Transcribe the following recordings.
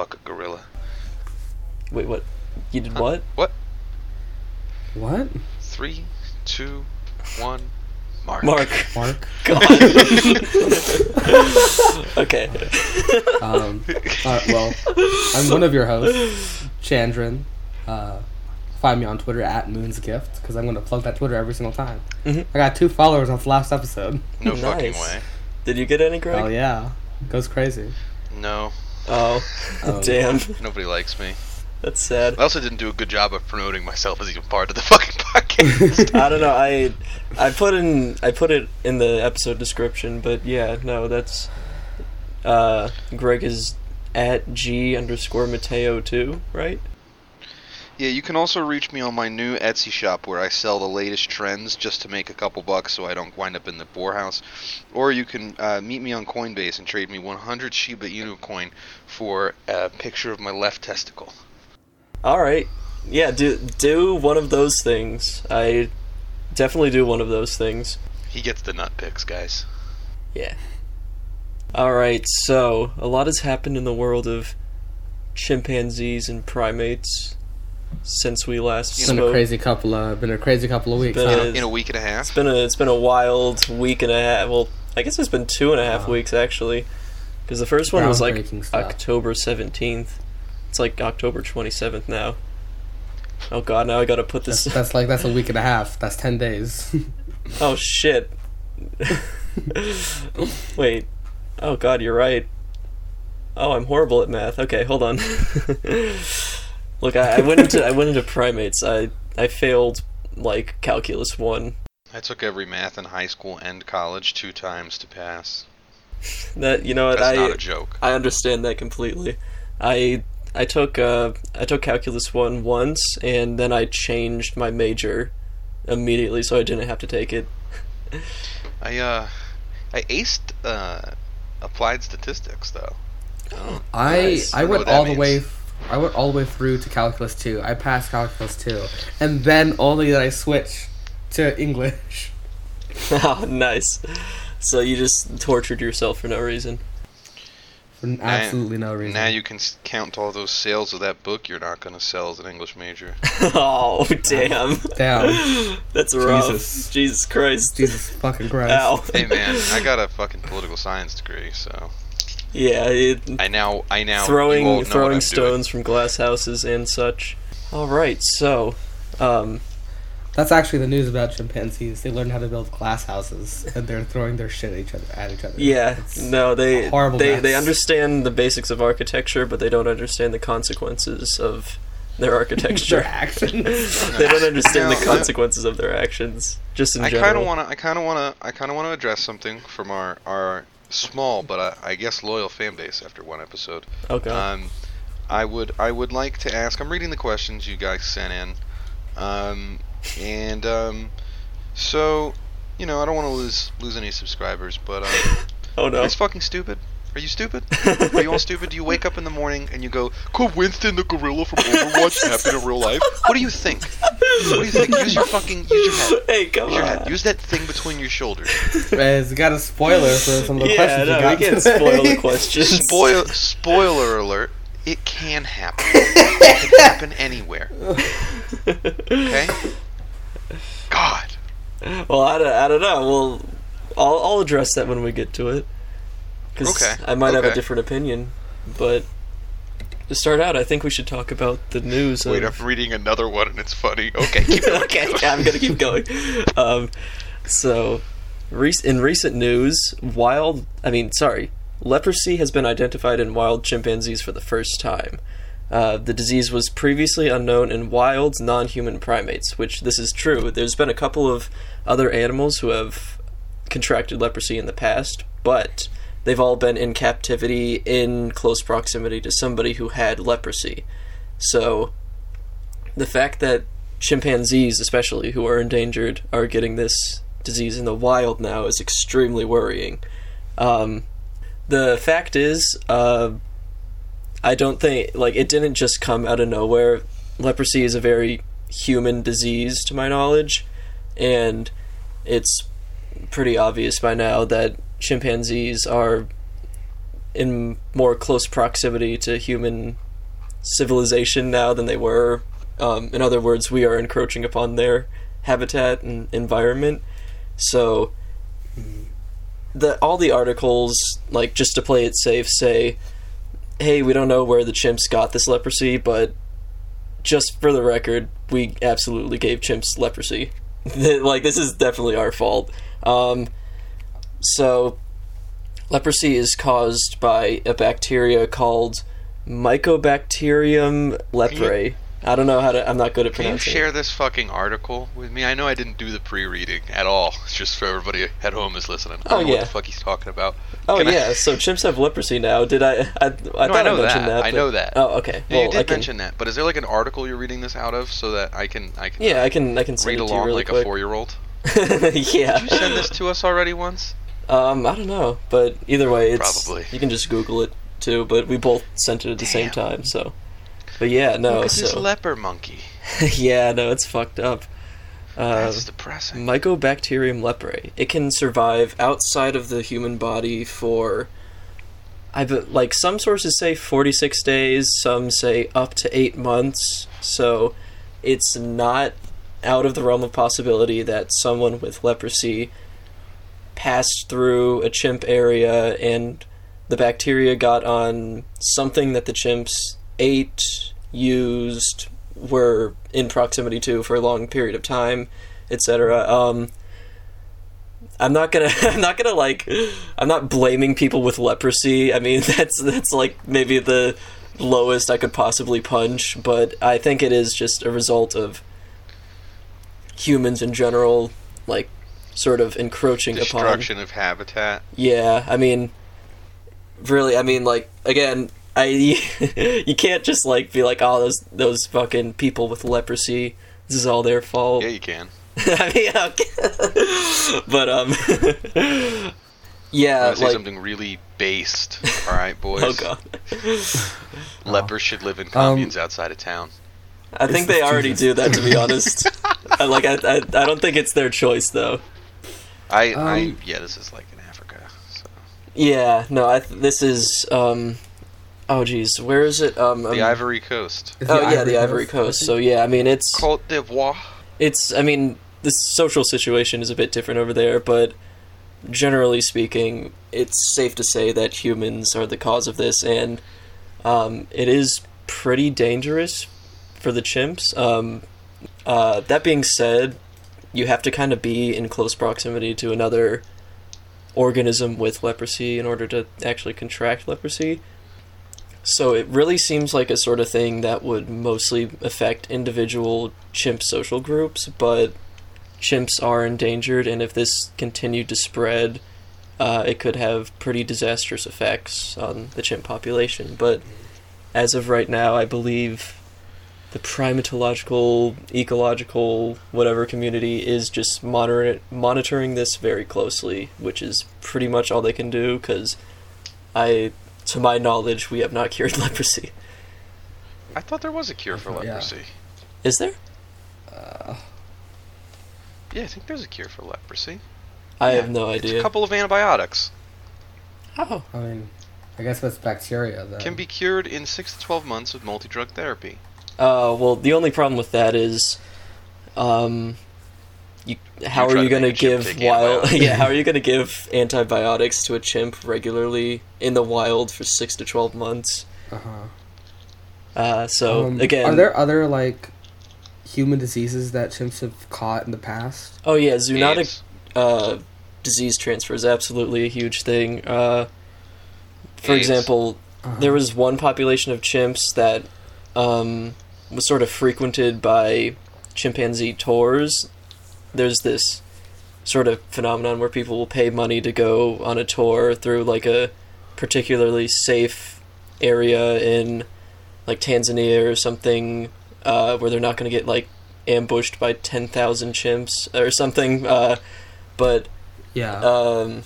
fuck a gorilla. Wait, what? You did what? What? What? Three, two, one. Mark. Mark. Mark? God. okay. Um, uh, well, I'm one of your hosts, Chandran. Uh, find me on Twitter at Moon's moonsgift because I'm going to plug that Twitter every single time. Mhm. I got two followers off the last episode. No fucking Nice. way. Did you get any, Greg? Oh yeah, goes crazy. No, Oh, Um, damn. nobody likes me. That's sad. I also didn't do a good job of promoting myself as even part of the fucking podcast. I don't know. I I put in I put it in the episode description, but yeah, no, that's uh Greg is at G underscore Mateo two, right? Yeah, you can also reach me on my new Etsy shop where I sell the latest trends just to make a couple bucks so I don't wind up in the poorhouse. Or you can uh, meet me on Coinbase and trade me 100 Shiba Inu coin for a picture of my left testicle. All right. Yeah, do do one of those things. I definitely do one of those things. He gets the nut pics, guys. Yeah. All right. So a lot has happened in the world of chimpanzees and primates since we last It's uh, been a crazy couple. of been a crazy couple of weeks. been huh? a- In a week and a half. It's been a it's been a wild week and a half. Well, I guess it's been two and a half Wow. weeks actually, because the first one was like stuff. October seventeenth. It's like October twenty seventh now. Oh god, now I gotta put That's, this. that's like that's a week and a half. That's ten days. Oh shit. Wait. Oh god, you're right. Oh, I'm horrible at math. Okay, hold on. Look, I, I went into I went into primates. I I failed like calculus one. I took every math in high school and college two times to pass. That you know what That's I not a joke. I understand that completely. I I took uh I took calculus one once and then I changed my major immediately so I didn't have to take it. I uh, I aced uh, applied statistics though. Oh, I Nice. I don't went all the way. I went all the way through to calculus two. I passed calculus two, and then only did I switch to English. oh, nice. So you just tortured yourself for no reason. For absolutely no reason. Now you can count all those sales of that book you're not going to sell as an English major. oh, damn. Damn. That's rough. Jesus. Jesus Christ. Jesus fucking Christ. Ow. hey man, I got a fucking political science degree, so Yeah, it, I now I now you all know throwing what I'm throwing doing. stones from glass houses and such. All right, so um That's actually the news about chimpanzees. They learned how to build glass houses, and they're throwing their shit at each other. At each other. Yeah, It's no, they horrible they mess. they understand the basics of architecture, but they don't understand the consequences of their their architecture. actions. they don't understand the consequences of their actions. Just in I general. kind of want to I kind of want to I kind of want to address something from our our small but I, I guess loyal fan base after one episode. Okay. Um, I would I would like to ask. I'm reading the questions you guys sent in, um, and um, so you know I don't want to lose lose any subscribers, but um, oh no. it's fucking stupid. Are you stupid? Are you all stupid? Do you wake up in the morning and you go, "Could Winston the gorilla from Overwatch happen in real life?" What do you think? What do you think? Use your fucking use your head. hey, come Use your on. head. Use that thing between your shoulders. Man, It's got a spoiler for some of the yeah, questions no, you we got can't today. spoil the questions. Spoil spoiler alert. It can happen. It can happen anywhere. Okay. God. Well, I don't, I don't know. Well, I'll, I'll address that when we get to it. Because Okay, I might have a different opinion. But to start out, I think we should talk about the news. Wait, of, I'm reading another one and it's funny. Okay, keep going. okay, I'm gonna keep going. Um, so, rec- in recent news, wild. I mean, sorry, leprosy has been identified in wild chimpanzees for the first time. Uh, the disease was previously unknown in wild, non-human primates, which this is true. There's been a couple of other animals who have contracted leprosy in the past, but they've all been in captivity in close proximity to somebody who had leprosy. So, the fact that chimpanzees, especially who are endangered, are getting this disease in the wild now is extremely worrying. Um, the fact is, uh, I don't think like it didn't just come out of nowhere. Leprosy is a very human disease, to my knowledge, and it's pretty obvious by now that chimpanzees are in more close proximity to human civilization now than they were. Um, in other words, we are encroaching upon their habitat and environment. So, the all the articles, like just to play it safe, say, "Hey, we don't know where the chimps got this leprosy, but just for the record, we absolutely gave chimps leprosy. like this is definitely our fault." Um, so, leprosy is caused by a bacteria called Mycobacterium leprae. I don't know how to. I'm not good at Can you pronouncing. share this fucking article with me? I know I didn't do the pre-reading at all. It's just for everybody at home is listening. I Oh, don't know yeah. what the fuck he's talking about. Oh Can I- yeah, so chimps have leprosy now. Did I? I, I thought I, I know mentioned that. that. I know that. Oh okay. Yeah, well, you did I can, mention that, but is there like an article you're reading this out of so that I can I can Yeah, I can. I can read it to you along really like a four-year-old? yeah. Did you send this to us already once? Um, I don't know, but either way, it's Probably. you can just Google it too. But we both sent it at the same time, so. But yeah, no. Look at this so leper monkey. yeah, no, it's fucked up. Uh, That's depressing. Mycobacterium leprae. It can survive outside of the human body for I bet like some sources say 46 days, some say up to 8 months. So it's not out of the realm of possibility that someone with leprosy passed through a chimp area and the bacteria got on something that the chimps ate, used, were in proximity to for a long period of time, etc. Um, I'm not gonna. I'm not gonna like. I'm not blaming people with leprosy. I mean, that's that's like maybe the lowest I could possibly punch, but I think it is just a result of humans in general, like sort of encroaching upon Destruction of habitat. yeah, I mean, really, I mean, like again, I you can't just like be like, oh, those those fucking people with leprosy. This is all their fault. Yeah, you can. I mean, okay. but um, I'm yeah, gonna say like something really based. All right, boys. oh god, Lepers should live in communes outside of town. I think they already do that. To be honest, like I, I, I don't think it's their choice though. I, I, Um, yeah, this is like in Africa. So. Yeah, no, I this is um, oh geez, where is it? Um, The um, Ivory Coast. Is Oh yeah, the Ivory Coast. So yeah, I mean it's Cote d'Ivoire. it's i mean the social situation is a bit different over there but generally speaking it's safe to say that humans are the cause of this and um, it is pretty dangerous for the chimps um, uh, that being said you have to kind of be in close proximity to another organism with leprosy in order to actually contract leprosy so it really seems like a sort of thing that would mostly affect individual chimp social groups, but chimps are endangered, and if this continued to spread, uh, it could have pretty disastrous effects on the chimp population. But as of right now, I believe the primatological, ecological, whatever community is just monitor- monitoring this very closely, which is pretty much all they can do, because I to my knowledge, we have not cured leprosy. I thought there was a cure for leprosy. Yeah. leprosy. Is there? Uh, Yeah, I think there's a cure for leprosy. I Yeah, have no It's idea. a couple of antibiotics. oh, I mean, I guess that's bacteria then. Can be cured in six to twelve months with multi-drug therapy. Uh, well, the only problem with that is, um, you how try are you going to make a chimp give wild? antibiotics. yeah, how are you going to give antibiotics to a chimp regularly in the wild for six to twelve months? Uh-huh. Uh, so Um, again, are there other like human diseases that chimps have caught in the past? oh yeah, zoonotic uh, disease transfer is absolutely a huge thing. Uh, for AIDS. example, Uh-huh. there was one population of chimps that um, was sort of frequented by chimpanzee tours. There's this sort of phenomenon where people will pay money to go on a tour through like a particularly safe area in like Tanzania or something uh, where they're not going to get like ambushed by 10,000 chimps or something. Uh, but yeah. um,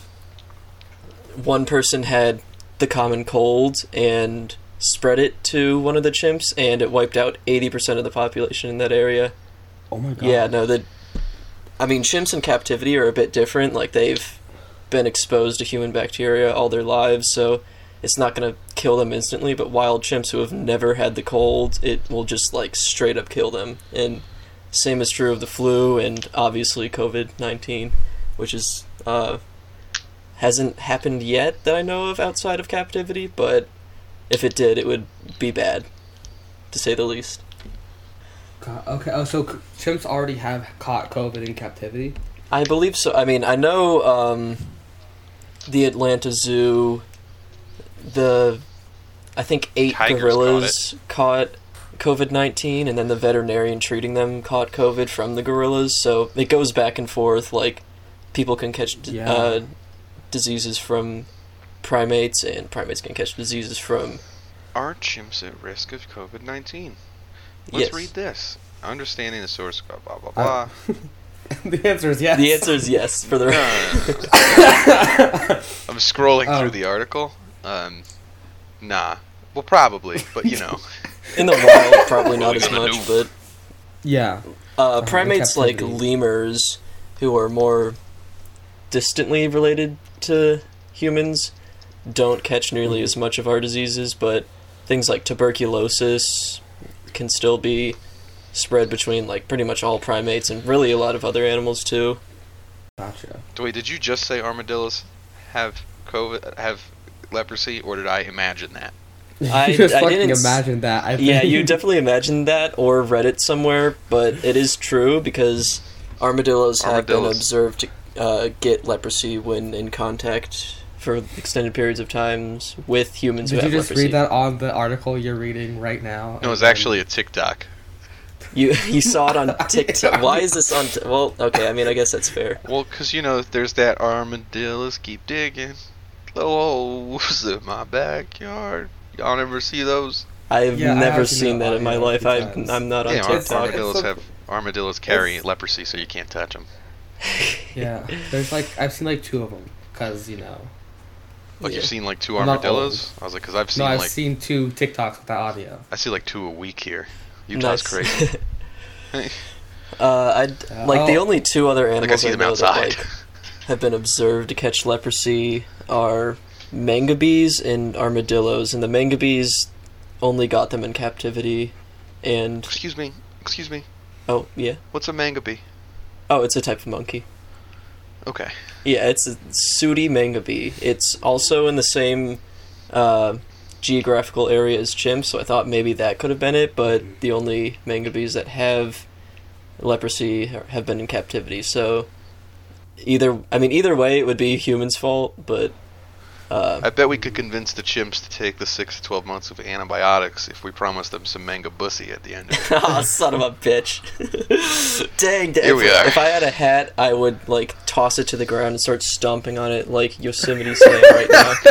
one person had the common cold and spread it to one of the chimps, and it wiped out 80% of the population in that area. oh my god. Yeah, no, the. I mean, chimps in captivity are a bit different. Like, they've been exposed to human bacteria all their lives, so it's not going to kill them instantly, but wild chimps who have never had the cold, it will just like straight up kill them. And same is true of the flu and obviously COVID 19, which is uh, hasn't happened yet that I know of outside of captivity, but if it did, it would be bad, to say the least. God, okay. Oh, so chimps already have caught COVID in captivity. I believe so. I mean, I know um, the Atlanta Zoo, the I think eight Tigers gorillas caught, COVID nineteen, and then the veterinarian treating them caught COVID from the gorillas. So it goes back and forth. Like people can catch d- Yeah. uh, diseases from primates, and primates can catch diseases from. Are chimps at risk of COVID 19? Let's yes. read this. Understanding the source, blah, blah, blah, Uh, blah. the answer is yes. The answer is yes for the. No, no, no. I'm scrolling Oh. through the article. Um, nah. Well, probably, but you know. In the wild, probably not as are we gonna much, do? but yeah. Uh, in primates like lemurs, who are more distantly related to humans, don't catch nearly as much of our diseases, but things like tuberculosis can still be spread between like pretty much all primates and really a lot of other animals too. Gotcha. Wait, did you just say armadillos have COVID, have leprosy, or did I imagine that? I- you just I fucking didn't imagine that. I Yeah, you definitely imagined that or read it somewhere, but it is true because armadillos have been observed to uh, get leprosy when in contact for extended periods of times with humans Did who you have just leprosy. read that on the article you're reading right now? No, it was actually a TikTok. You you saw it on TikTok. Why is this on? T- well, okay. I mean, I guess that's fair. Well, because you know, there's that armadillos keep digging. Little holes in my backyard. Y'all never see those? I've Yeah, never have seen seen that that in my life. I times. I'm not on yeah, TikTok. armadillos have armadillos carry it's- leprosy, so you can't touch them. Yeah, there's like I've seen like two of them because you know. Like Yeah. you've seen like two armadillos? I was like, 'cause I've seen No, I've like seen two TikToks with that audio. I see like two a week here. Utah's Nice. crazy. uh, I like the oh. only two other like I animals see I know outside. that like have been observed to catch leprosy are mangabees and armadillos, and the mangabees only got them in captivity. And excuse me, excuse me. oh yeah, What's a mangabee? oh it's a type of monkey. Okay. Yeah, it's a sooty mangabee. It's also in the same uh, geographical area as chimps, so I thought maybe that could have been it. But the only mangabees that have leprosy have been in captivity. So either, I mean, either way, it would be humans' fault. But uh, I bet we could convince the chimps to take the six to twelve months of antibiotics if we promised them some manga bussy at the end of it. oh, son of a bitch! Dang, dang. Here we if, are. if I had a hat, I would like toss it to the ground and start stomping on it like Yosemite Sam right now.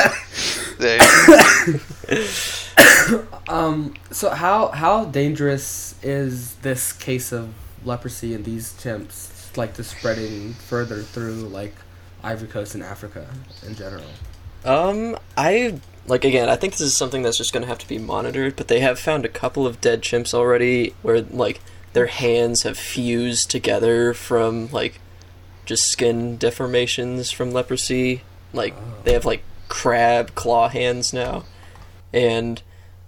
They, Um. So how how dangerous is this case of leprosy in these chimps, like the spreading further through like Ivory Coast and Africa in general? Um, I like again. I think this is something that's just gonna have to be monitored. But they have found a couple of dead chimps already, where like their hands have fused together from like just skin deformations from leprosy. Like they have like crab claw hands now, and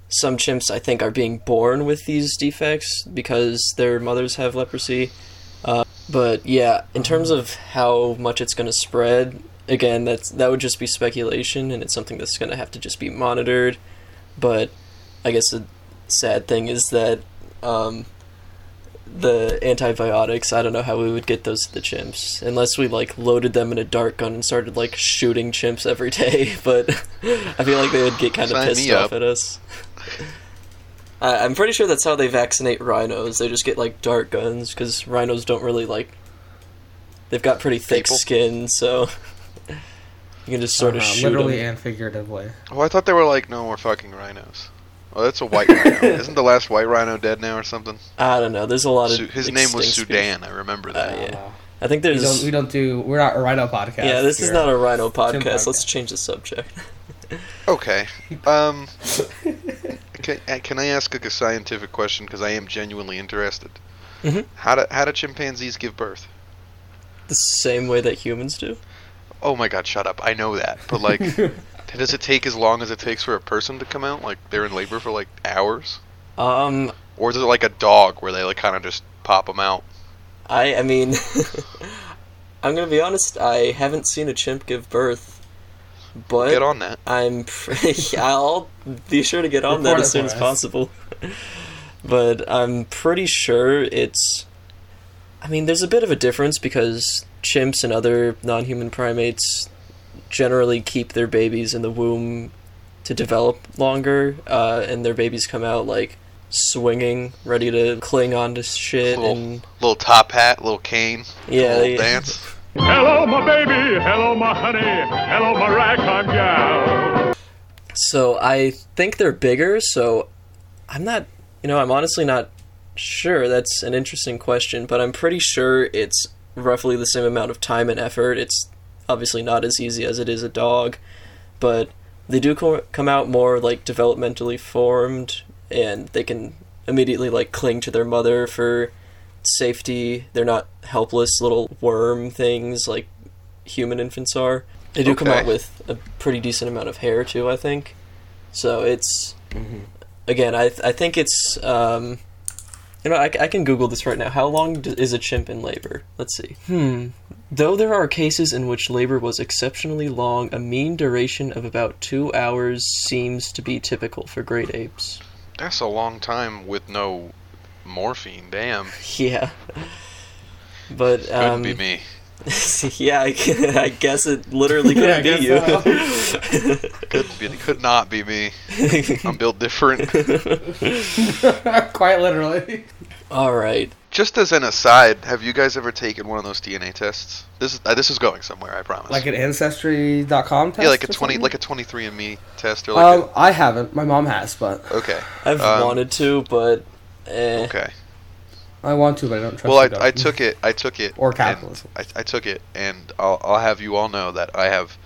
some chimps I think are being born with these defects because their mothers have leprosy. Uh, but yeah, in terms of how much it's going to spread, again, that's that would just be speculation, and it's something that's going to have to just be monitored. But I guess the sad thing is that um, the antibiotics. I don't know how we would get those to the chimps unless we like loaded them in a dart gun and started like shooting chimps every day. But I feel like they would get kind of Sign pissed off up. at us. I I'm pretty sure that's how they vaccinate rhinos. They just get like dart guns because rhinos don't really like. They've got pretty thick People? skin, so you can just sort of Uh-huh, shoot literally them. and figuratively. oh, I thought they were like, no more fucking rhinos. Oh, that's a white rhino. Isn't the last white rhino dead now or something? I don't know. There's a lot of Su- his name was extinct Sudan. I remember that. Uh, yeah. Uh, I think we there's. don't we don't do we're not a rhino podcast. yeah, this is not a rhino podcast. Chimp Let's change the subject. Okay. Um, can, uh, can I ask like, a scientific question? Because I am genuinely interested. Mhm. How do how do chimpanzees give birth? the same way that humans do. Oh my god, shut up! I know that, but like, Does it take as long as it takes for a person to come out? Like they're in labor for like hours, Um, or is it like a dog where they like kind of just pop them out? I I mean, I'm gonna be honest. I haven't seen a chimp give birth, but Get on that. I'm pretty. I'll be sure to get on that as soon as us. possible. but I'm pretty sure it's. I mean, there's a bit of a difference because chimps and other non-human primates generally keep their babies in the womb to develop longer, uh, and their babies come out like swinging, ready to cling onto shit, Little, and little top hat, little cane, yeah, little they- dance. Hello, my baby. Hello, my honey. Hello, my ragtime gal. So I think they're bigger. So I'm not, you know, I'm honestly not sure. That's an interesting question, but I'm pretty sure it's roughly the same amount of time and effort. It's obviously not as easy as it is a dog, but they do co- come out more like developmentally formed, and they can immediately like cling to their mother for safety. They're not helpless little worm things like human infants are. They do come out with a pretty decent amount of hair too, I think. So it's again, I I think it's um, you know I, I can Google this right now. How long d- is a chimp in labor? Let's see. Hmm. Though there are cases in which labor was exceptionally long, a mean duration of about two hours seems to be typical for great apes. That's a long time with no morphine. Damn, Yeah. But couldn't um, be me. yeah, I, I guess it literally couldn't be you. guess Could be, could not be me. I'm built different. Quite literally. All right. Just as an aside, have you guys ever taken one of those DNA tests? This is uh, this is going somewhere. I promise. Like an ancestry.com test? yeah, like a twenty, something? like a 23andMe test, or like Um, I haven't. My mom has, but okay, I've Um, wanted to, but eh. okay. I want to, but I don't trust Well, I, I took it. I took it. Or capitalism. I, I took it, and I'll, I'll have you all know that I have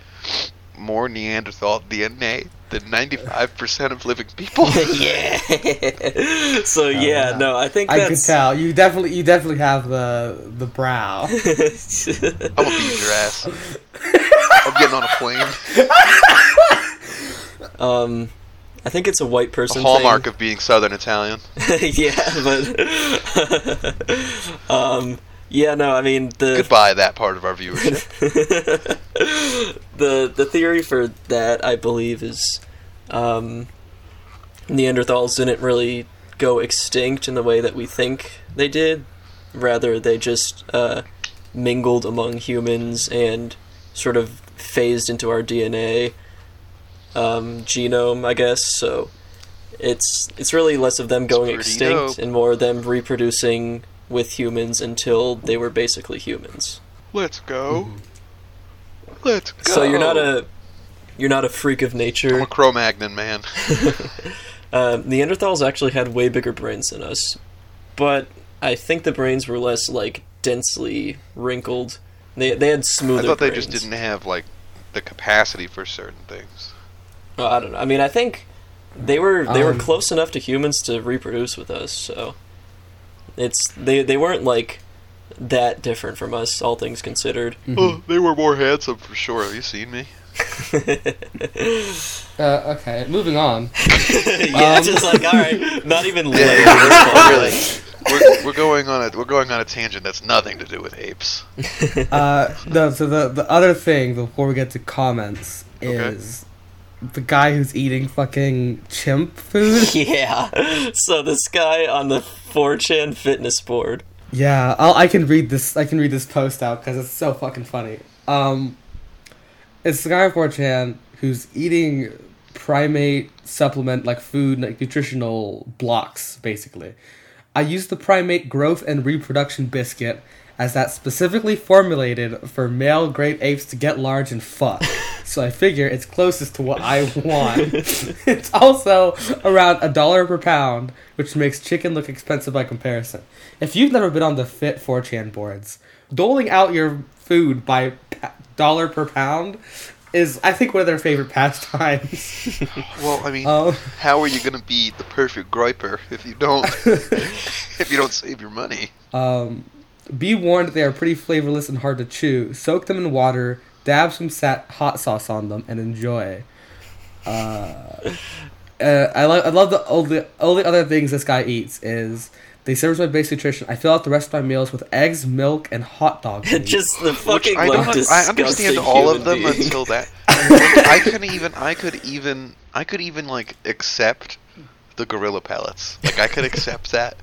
more Neanderthal DNA than 95% of living people. yeah. so yeah, yeah. no, I think I could tell. You definitely, you definitely have the the brow. I'm gonna beat your ass. I'm getting on a plane. um, I think it's a white A person. hallmark of being Southern Italian. yeah, but um, yeah, no, I mean the Goodbye, that part of our viewership. the the theory for that I believe is um, Neanderthals didn't really go extinct in the way that we think they did. Rather, they just uh, mingled among humans and sort of phased into our DNA um, genome, I guess. So it's it's really less of them going extinct dope. and more of them reproducing with humans until they were basically humans. Let's go. Let's go. So you're not a you're not a freak of nature. I'm nature. a Cro-Magnon man. Uh, Neanderthals actually had way bigger brains than us, but I think the brains were less like densely wrinkled. They they had smoother. I smoother. thought they just didn't have like the capacity for certain things. Oh, I don't know. I mean, I think they were they were Um, close enough to humans to reproduce with us. So it's they they weren't like that different from us, all things considered. Oh, they were more handsome for sure. Have you seen me? Uh, okay, moving on. yeah, Um, just like all right, not even Yeah, later. we're, really, we're, we're going on a we're going on a tangent that's nothing to do with apes. Uh, no, so the the other thing before we get to comments Okay. is the guy who's eating fucking chimp food. yeah. So this guy on the 4chan fitness board. yeah, I'll, I can read this. I can read this post out because it's so fucking funny. Um, it's the guy on 4chan who's eating primate supplement like food, like nutritional blocks, basically. I use the primate growth and reproduction biscuit as that specifically formulated for male great apes to get large and fuck. so I figure it's closest to what I want. it's also around a dollar per pound, which makes chicken look expensive by comparison. If you've never been on the Fit 4chan boards, doling out your food by pa- dollar per pound is, I think, one of their favorite pastimes. Well, I mean, um, how are you gonna be the perfect griper if you don't if you don't save your money? Um, be warned they are pretty flavorless and hard to chew. Soak them in water, dab some sat- hot sauce on them, and enjoy. Uh, I love I love the only only other things this guy eats is they serve my basic nutrition. I fill out the rest of my meals with eggs, milk, and hot dog. meat. Just the Which fucking I don't. I understand all of them being. until that. I couldn't even. I could even. I could even like accept the gorilla pellets. Like I could accept that.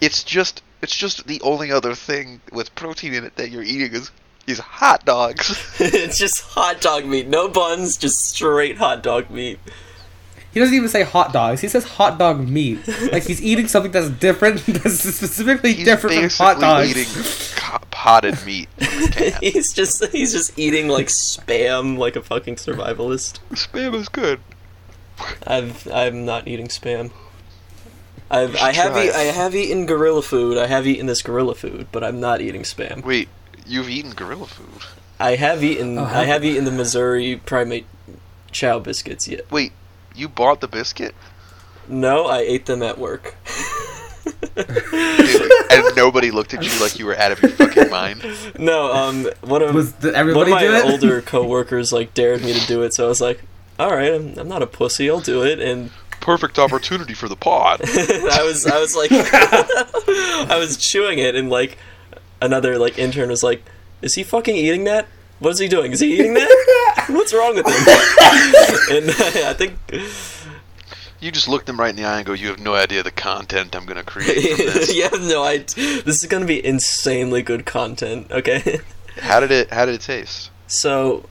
It's just. It's just the only other thing with protein in it that you're eating is is hot dogs. it's just hot dog meat, no buns, just straight hot dog meat. He doesn't even say hot dogs. He says hot dog meat. like he's eating something that's different, that's specifically He's different from hot dogs. eating co- potted meat from a can. He's just he's just eating like spam like a fucking survivalist. Spam is good. I've I'm not eating spam. I've I have try e- I have eaten gorilla food. I have eaten this gorilla food, but I'm not eating spam. Wait, you've eaten gorilla food? I have eaten Oh, I have have eaten the Mazuri primate chow biscuits yet. Wait, you bought the biscuit? No, I ate them at work. Dude, and nobody looked at you like you were out of your fucking mind. no, um one of Was did one of my do it? older coworkers like dared me to do it, so I was like, "All right, I'm, I'm not a pussy. I'll do it." And Perfect opportunity for the pod. I was I was like I was chewing it and like another like intern was like, "Is he fucking eating that? What is he doing? Is he eating that? What's wrong with him?" and uh, I think You just look them right in the eye and go, "You have no idea the content I'm gonna create from this." yeah, no, I this is going to be insanely good content, okay? How did it? How did it taste? So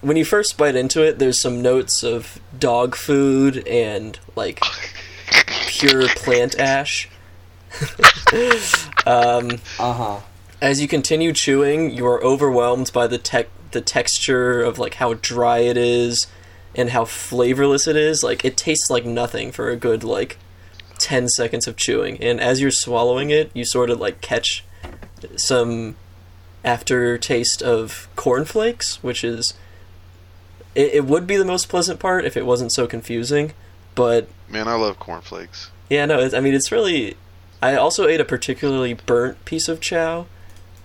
when you first bite into it, there's some notes of dog food and like pure plant ash. um Uh huh. as you continue chewing, you are overwhelmed by the tech the texture of like how dry it is and how flavorless it is. Like it tastes like nothing for a good like 10 seconds of chewing. And as you're swallowing it, you sort of like catch some aftertaste of cornflakes, which is it, it would be the most pleasant part if it wasn't so confusing, but Man, I love cornflakes. yeah, no, it's, I mean it's really. I also ate a particularly burnt piece of chow,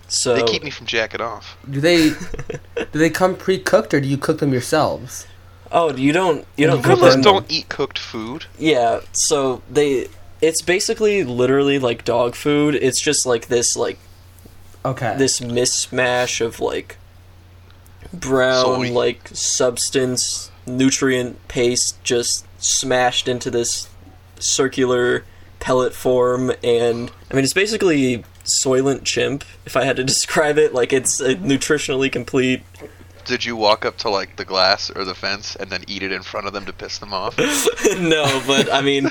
so They keep me from jacking off. Do they do they come pre cooked or do you cook them yourselves? oh, you don't you don't cook Gorillas them. don't eat cooked food. Yeah, so they it's basically literally like dog food. It's just like this like Okay. this mismatch of like brown Soy. like substance nutrient paste just smashed into this circular pellet form and I mean it's basically Soylent Chimp if I had to describe it like it's uh, nutritionally complete Did you walk up to like the glass or the fence and then eat it in front of them to piss them off? no, but I mean,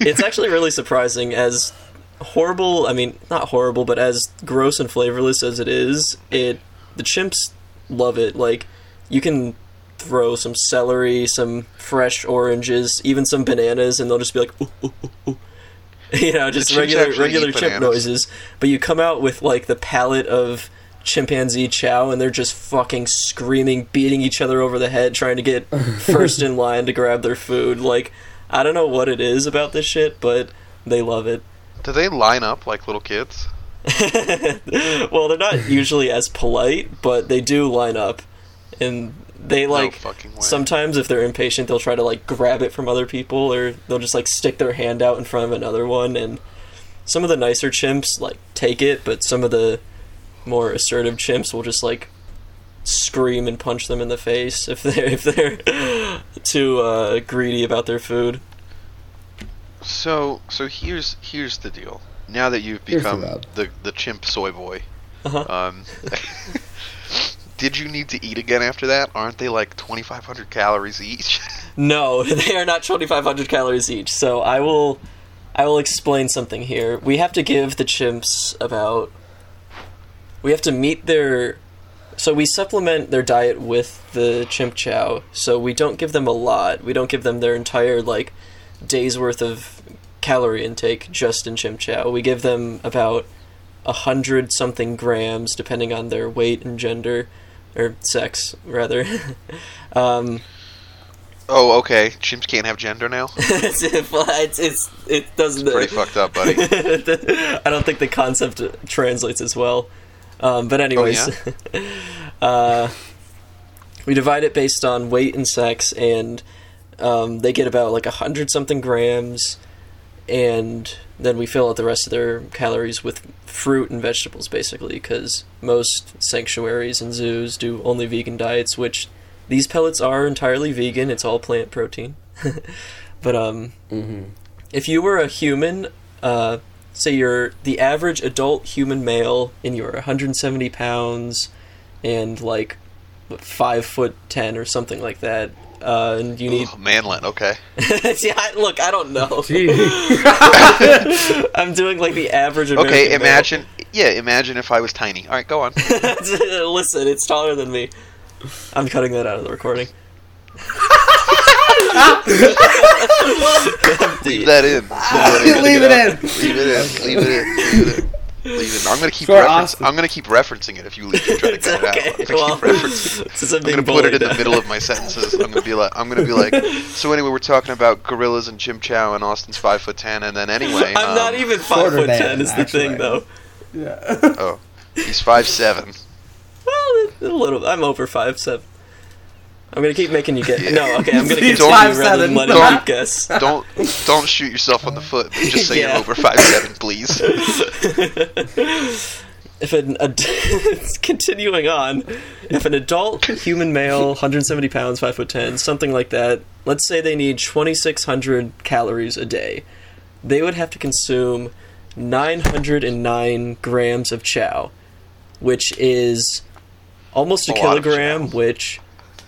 it's actually really surprising. As horrible, I mean, not horrible, but as gross and flavorless as it is, it the chimps love it. Like, you can throw some celery, some fresh oranges, even some bananas, and they'll just be like, ooh, ooh, ooh, ooh. you know, just regular actually regular eat chimp bananas? noises. But you come out with like the palette of chimpanzee chow and they're just fucking screaming beating each other over the head trying to get first in line to grab their food like i don't know what it is about this shit but they love it Do they line up like little kids? well they're not usually as polite but they do line up and they like no fucking way. sometimes if they're impatient they'll try to like grab it from other people or they'll just like stick their hand out in front of another one and some of the nicer chimps like take it but some of the more assertive chimps will just like scream and punch them in the face if they're if they're too uh, greedy about their food So, so here's here's the deal. Now that you've become the the chimp soy boy, uh-huh. um, did you need to eat again after that? Aren't they like 2,500 calories each? No, they are not 2500 calories each. So I will I will explain something here. We have to give the chimps about we have to meet their so we supplement their diet with the chimp chow. So we don't give them a lot. We don't give them their entire like day's worth of calorie intake just in chimp chow. We give them about a hundred something grams depending on their weight and gender or sex rather. um oh, okay. Chimps can't have gender now. it's, it's, it's it doesn't It's Pretty fucked up, buddy. I don't think the concept translates as well. Um, but anyways, uh, we divide it based on weight and sex, and Um, they get about like a hundred something grams, and then we fill out the rest of their calories with fruit and vegetables, basically, because most sanctuaries and zoos do only vegan diets, which these pellets are entirely vegan. It's all plant protein. but um, if you were a human, uh, say you're the average adult human male, and you're 170 pounds, and like five foot ten or something like that, uh, and you need Ugh, manlet. Okay. yeah, I- look, I don't know. I'm doing like the average. American Okay. male. Imagine. Yeah. Imagine if I was tiny. All right. Go on. Listen, it's taller than me. I'm cutting that out of the recording. Leave that in. Leave it in. Leave it in. Leave it in. Leave it in. Leave it in. I'm gonna keep Sure, reference- awesome. I'm gonna keep referencing it if you leave, try to It's cut it out. okay. I'm gonna Well, keep referencing. since I'm I'm gonna put it bullied in the middle of my sentences. I'm gonna be like, I'm gonna be like. So anyway, we're talking about gorillas and Jim Chow and Austin's five foot ten, and then anyway, I'm um, not even five foot than, ten. Is the thing though? yeah. Oh, he's five seven. Well, a little. I'm over five seven. I'm gonna keep making you get. Yeah. No, okay. I'm gonna He's continue rather 5'7". than letting Don't- you guess. Don't don't shoot yourself on the foot. but Just say Yeah. you're over five seven, please. if an ad- continuing on, if an adult human male, 170 pounds, five foot ten, something like that, let's say they need 2,600 calories a day, they would have to consume 909 grams of chow, which is almost a, A kilogram. Which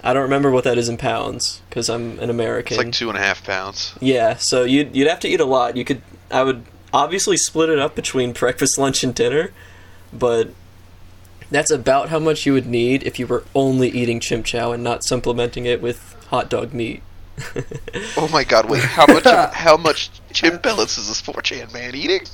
I don't remember what that is in pounds because I'm an American. It's like two and a half pounds. Yeah, so you'd you'd have to eat a lot. You could I would obviously split it up between breakfast, lunch, and dinner, but that's about how much you would need if you were only eating chim chow and not supplementing it with hot dog meat. Oh my god! Wait, how much? how much chim pellets is this 4chan man eating?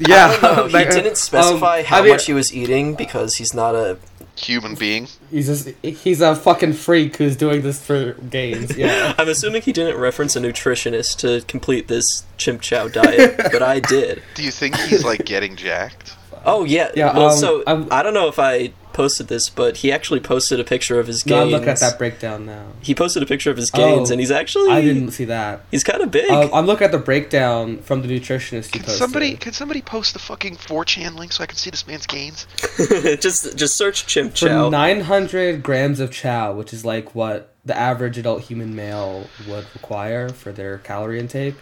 Yeah. No, he didn't specify um, how I mean, much he was eating because he's not a. Human being. He's just he's a fucking freak who's doing this for games. Yeah. I'm assuming he didn't reference a nutritionist to complete this chimp chow diet, but I did. Do you think he's like getting jacked? Oh yeah, Yeah, Well, um, so I'm- I don't know if I posted this, but he actually posted a picture of his No, I'm gains. looking at that breakdown now. He posted a picture of his gains, Oh, and he's actually I didn't see that. He's kind of big. Um, I'm looking at the breakdown from the nutritionist he Can posted. somebody can somebody post the fucking 4chan link so I can see this man's gains? just just search chim for chow. 900 grams of chow, which is like what the average adult human male would require for their calorie intake.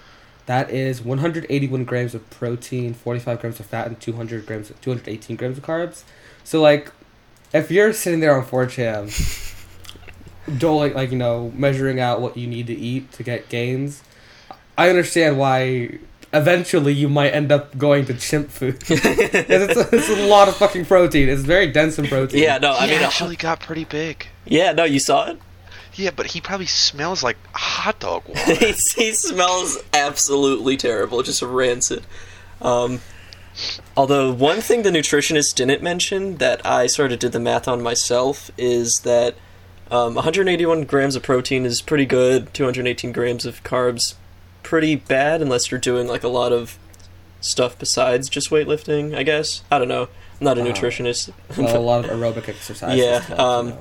That is 181 grams of protein, 45 grams of fat, and 200 grams, 218 grams of carbs. So like, if you're sitting there on 4chan, doling like you know measuring out what you need to eat to get gains, I understand why. Eventually, you might end up going to chimp food. it's, a, it's a lot of fucking protein. It's very dense in protein. yeah, no, I he mean, a- actually got pretty big. yeah, no, you saw it. Yeah, but he probably smells like hot dog water. he, he smells absolutely terrible, just rancid. Um, although one thing the nutritionist didn't mention that I sort of did the math on myself is that um, 181 grams of protein is pretty good. 218 grams of carbs, pretty bad unless you're doing like a lot of stuff besides just weightlifting. I guess I don't know. I'm not a nutritionist. Well, a lot of aerobic exercise. Yeah, Stuff, um, you know.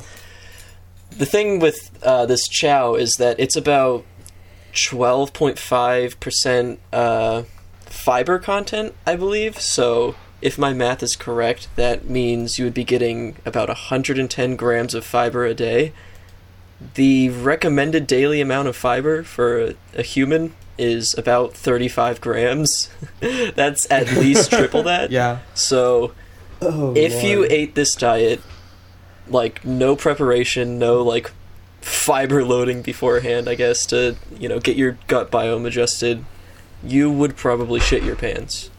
the thing with uh, this chow is that it's about 12.5% uh, fiber content, I believe. So, if my math is correct, that means you would be getting about 110 grams of fiber a day. The recommended daily amount of fiber for a, a human is about 35 grams. That's at least triple that. Yeah. So, Oh, if you ate this diet, like no preparation, no like fiber loading beforehand, I guess to you know get your gut biome adjusted, you would probably shit your pants.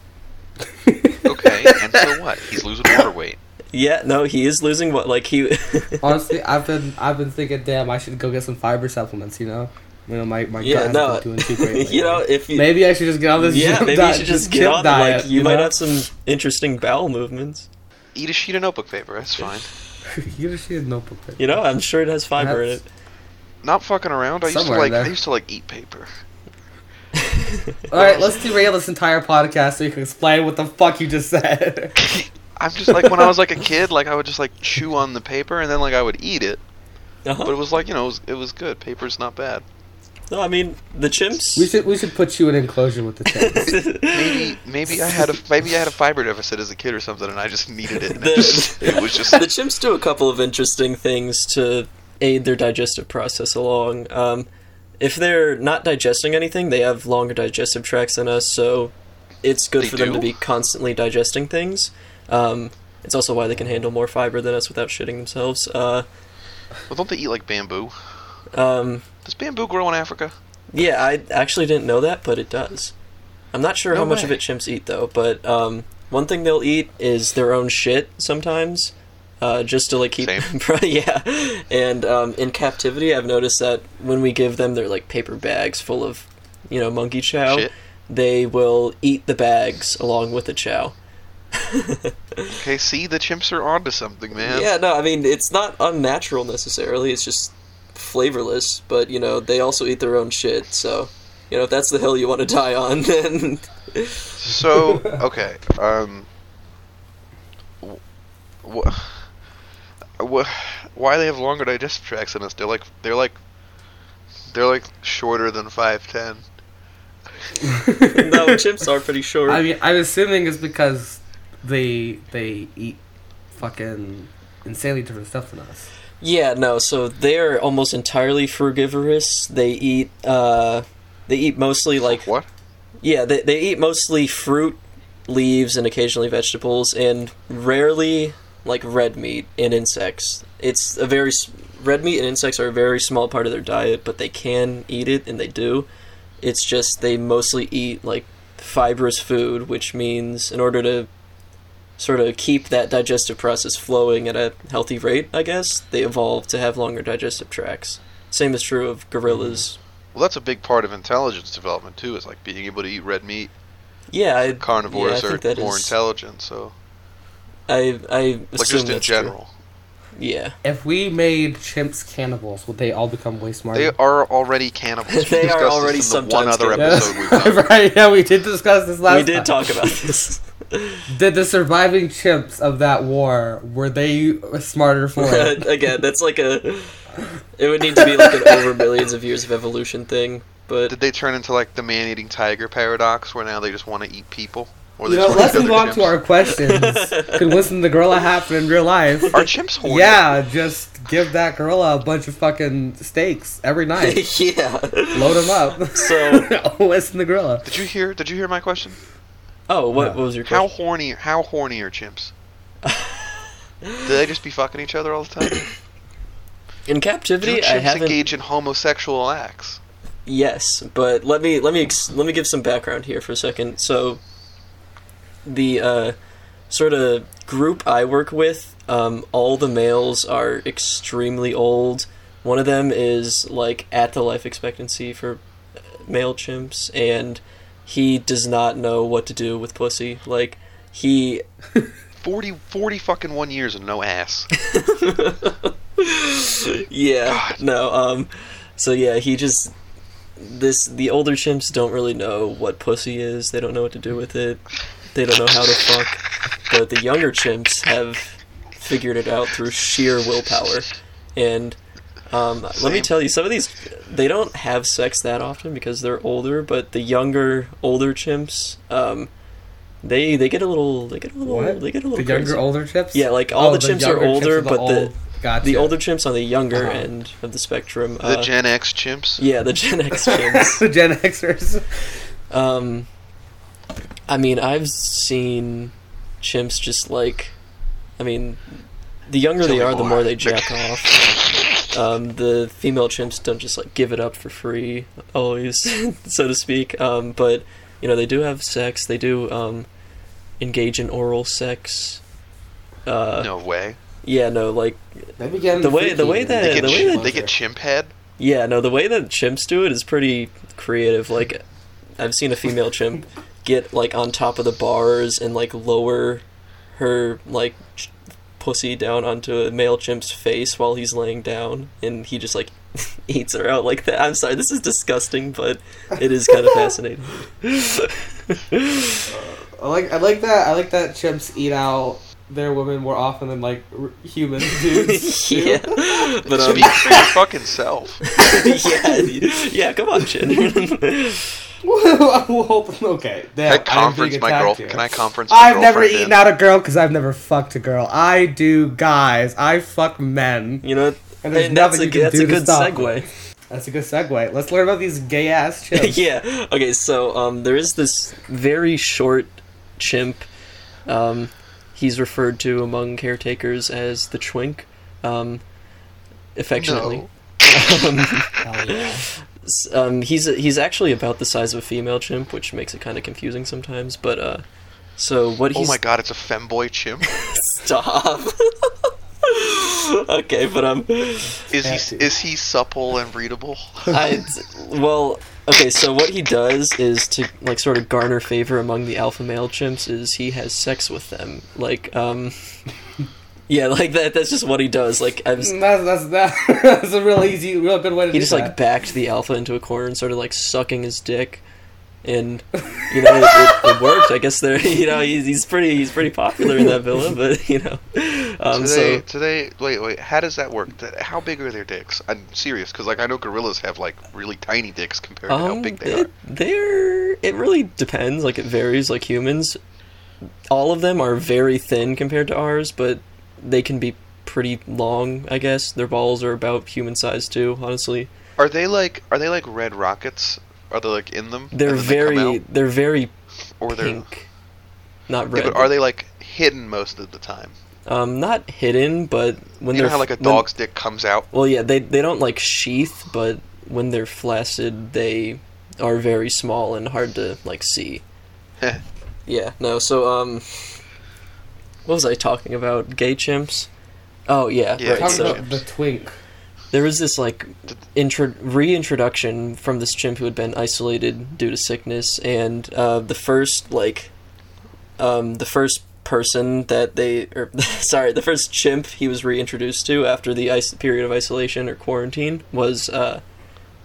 okay, and so what? He's losing water weight. Yeah, no, he is losing what like he. honestly, I've been I've been thinking, damn, I should go get some fiber supplements. You know, you know my my yeah, gut no, doing too great. you know if you. maybe I should just get on this. yeah, chip maybe diet, you should just get on it. diet. Like you might know? have some interesting bowel movements. Eat a sheet of notebook paper. That's fine. Eat a sheet of notebook. paper. You know, I'm sure it has fiber in it. Not fucking around. I used to like. there. I used to like eat paper. All right, let's derail this entire podcast so you can explain what the fuck you just said. I'm just like when I was like a kid, like I would just like chew on the paper and then like I would eat it. Uh-huh. But it was like you know it was, it was good. Paper's not bad. No, I mean the chimps. We should we should put you in enclosure with the chimps. Maybe maybe I had a maybe I had a fiber deficit as a kid or something, and I just needed it. The- it, just, it was just the chimps do a couple of interesting things to aid their digestive process along. Um, if they're not digesting anything, they have longer digestive tracts than us, so it's good They for them to be constantly digesting things. Um, it's also why they can handle more fiber than us without shitting themselves. Uh, well, don't they eat like bamboo? um, Does bamboo grow in Africa? yeah, I actually didn't know that, but it does. I'm not sure No how much of it chimps eat though, but um, one thing they'll eat is their own shit sometimes, uh, just to like keep. Yeah, and um, in captivity, I've noticed that when we give them their like paper bags full of, you know, monkey chow, Shit. they will eat the bags along with the chow. Okay, see, the chimps are onto something, man. Yeah, no, I mean it's not unnatural necessarily. It's just flavorless, but you know they also eat their own shit. So, you know, if that's the hill you want to die on, then So okay, um, why they have longer digestive tracts than us? They're like they're like they're like shorter than five ten. no, chimps are pretty short. I mean, I'm assuming it's because they they eat fucking insanely different stuff than us. Yeah, no. So they're almost entirely frugivorous. They eat, uh, they eat mostly like What? yeah, they they eat mostly fruit, leaves, and occasionally vegetables, and rarely like red meat and insects. It's a very red meat and insects are a very small part of their diet, but they can eat it, and they do. It's just they mostly eat like fibrous food, which means in order to sort of keep that digestive process flowing at a healthy rate, I guess, they evolved to have longer digestive tracts. Same is true of gorillas. Mm-hmm. Well, that's a big part of intelligence development too. Is like being able to eat red meat. Yeah, I, Carnivores yeah, are more is- intelligent, so I I assume like just in that's true. general, Yeah, If we made chimps cannibals, would they all become way smarter? they are already cannibals. We They are discussed this already in the one other episode we've done. right? Yeah, we did discuss this last. Time. We did time. talk about this. Did the surviving chimps of that war were they smarter for it? Again, that's like a. It would need to be like an over millions of years of evolution thing, but Did they turn into like the man-eating tiger paradox, where now they just want to eat people? Or You know, just let's wanna move on to our questions. Could Winston the gorilla happen in real life? Are chimps horny? Yeah, just give that gorilla a bunch of fucking steaks every night. yeah. Load him up. So, Winston the gorilla. Did you hear? Did you hear my question? oh, what, No. what was your How question? horny? How horny are chimps? Do they just be fucking each other all the time? In Do captivity, I chimps haven't. engage in homosexual acts? Yes, but let me let me ex- let me give some background here for a second. So, the uh, sort of group I work with, um, all the males are extremely old. One of them is like at the life expectancy for uh, male chimps, and he does not know what to do with pussy. Like he 40, 40 fucking one years and no ass. yeah God. no um so yeah he just this the older chimps don't really know what pussy is they don't know what to do with it they don't know how to fuck but the younger chimps have figured it out through sheer willpower and um, let me tell you some of these they don't have sex that often because they're older but the younger older chimps um, they they get a little they get a little What? they get a little The younger, older chips? Yeah, like, all the the chimps are younger older, are but the- old- Gotcha. the older chimps on the younger Uh-huh. end of the spectrum. The uh, Gen X chimps. yeah, the Gen X chimps. the Gen Xers. um, I mean, I've seen chimps just like, I mean, the younger Tell they me are, the more. more they jack off. Um, the female chimps don't just like give it up for free, always, so to speak. Um, but you know, they do have sex. They do um, engage in oral sex. Uh, No way. Yeah, no, like They began The way- the way that- They get, the way that- they get chimp head. Yeah, no, the way that chimps do it is pretty creative. Like, I've seen a female chimp get like on top of the bars and like lower her like ch- pussy down onto a male chimp's face while he's laying down, and he just like eats her out like that. I'm sorry, this is disgusting, but it is kind of fascinating. I like I like that I like that chimps eat out they're women more often than like r- human dudes. yeah, but um, Speak for your fucking self. yeah, yeah. Come on, Chin. well, okay. Damn, Can I conference my attacked girl? here. Can I conference my I've never eaten in? out a girl because I've never fucked a girl. I do guys. I fuck men. you know, And there's and that's nothing a you can that's do a good stop segue. That's a good segue. Let's learn about these gay ass chimps. yeah. Okay. So um, there is this very short chimp. Um, he's referred to among caretakers as the Twink, um, affectionately. No. Um, Hell yeah. S- um, he's he's actually about the size of a female chimp, which makes it kind of confusing sometimes. But uh, so what Oh my god, it's a femboy chimp. stop. okay, but um, Is he Yeah. is he supple and readable? I well, okay. So what he does is to like sort of garner favor among the alpha male chimps is he has sex with them. Like um, yeah, like that. That's just what he does. Like I was. That's that's that, that's a real easy, real good way to He do just that. like backed the alpha into a corner and started like sucking his dick, and you know it, it, it worked. I guess they're you know he's, he's pretty he's pretty popular in that villa, but you know, um, do so they, do they, wait, wait, how does that work? How big are their dicks? I'm serious, because, like, I know gorillas have, like, really tiny dicks compared to how Um, big they it, are. they're it really depends. Like it varies. Like humans, all of them are very thin compared to ours, but they can be pretty long. I guess their balls are about human size too. Honestly, Are they, like, are they, like, red rockets? Are they, like, in them? they're then they very they're very Or they're, pink, not yeah, red. but are they, like, hidden most of the time? Um, not hidden, but when you they're know how, like, a when- dog's dick comes out? Well, yeah, they they don't like sheath, but when they're flaccid, they are very small and hard to like see. yeah, no. So, um, what was I talking about? Gay chimps. Oh yeah, Yeah, right. So the twink. there was this like intro reintroduction from this chimp who had been isolated due to sickness, and uh, the first like, um, the first person that they, or sorry, the first chimp he was reintroduced to after the ice period of isolation or quarantine was uh,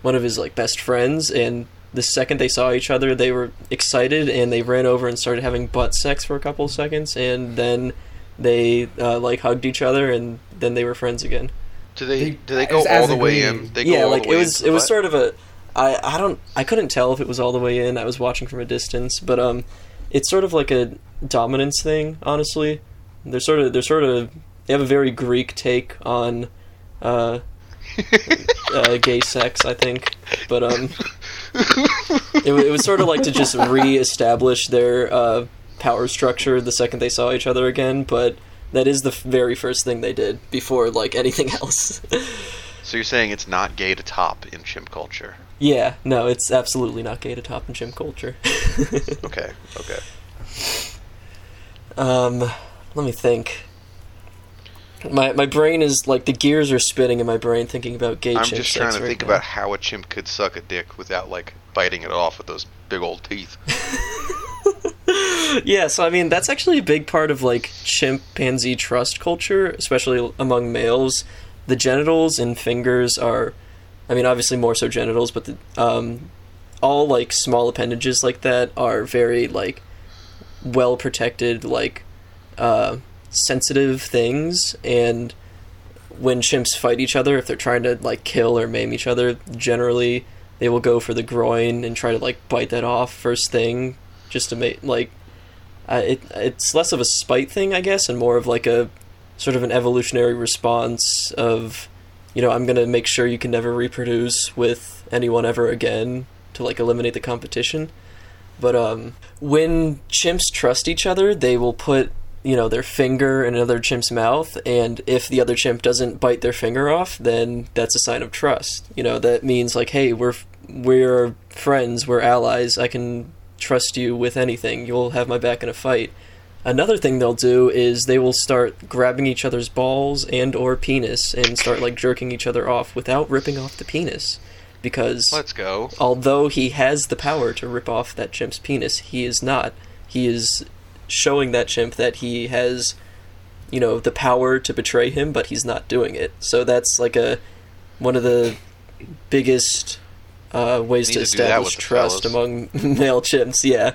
one of his like best friends, and the second they saw each other, they were excited and they ran over and started having butt sex for a couple of seconds, and then they uh, like hugged each other, and then they were friends again Do they, They- do they go as all the way in? They go yeah, all like the it was it was butt? sort of a I I don't I couldn't tell if it was all the way in. I was watching from a distance, but um, it's sort of like a dominance thing. Honestly, they're sort of they're sort of they have a very Greek take on uh, uh gay sex, I think. But um, it, it was sort of like to just re-establish their uh, power structure the second they saw each other again. But that is the very first thing they did before like anything else. So you're saying it's not gay to top in chimp culture? Yeah, no, it's absolutely not gay to top in gym culture. Okay, okay. um, let me think. My my brain is like the gears are spinning in my brain thinking about gay I'm just trying to right think now. about how a chimp could suck a dick without like biting it off with those big old teeth. yeah, so I mean that's actually a big part of like chimpanzee trust culture, especially among males. The genitals and fingers are, I mean, obviously more so genitals, but the um, all like small appendages like that are very like well protected, like uh, sensitive things. And when chimps fight each other, if they're trying to like kill or maim each other, generally they will go for the groin and try to like bite that off first thing, just to make like uh, it. It's less of a spite thing, I guess, and more of like a sort of an evolutionary response of, you know, I'm gonna make sure you can never reproduce with anyone ever again to like eliminate the competition. But um, when chimps trust each other, they will put you know their finger in another chimp's mouth, and if the other chimp doesn't bite their finger off, then that's a sign of trust. You know that means like, hey, we're we're friends, we're allies. I can trust you with anything. You'll have my back in a fight. Another thing they'll do is they will start grabbing each other's balls and or penis and start like jerking each other off without ripping off the penis because Let's go. although he has the power to rip off that chimp's penis, he is not. He is showing that chimp that he has, you know, the power to betray him, but he's not doing it. So that's like a one of the biggest uh, ways to establish trust fellas. among male chimps. Yeah,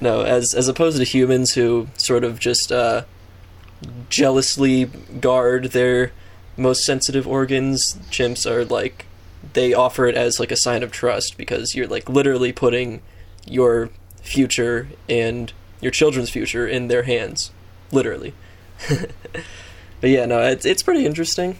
no, as as opposed to humans who sort of just uh, jealously guard their most sensitive organs. Chimps are like they offer it as like a sign of trust because you're like literally putting your future and your children's future in their hands, literally. but yeah, no, it's it's pretty interesting.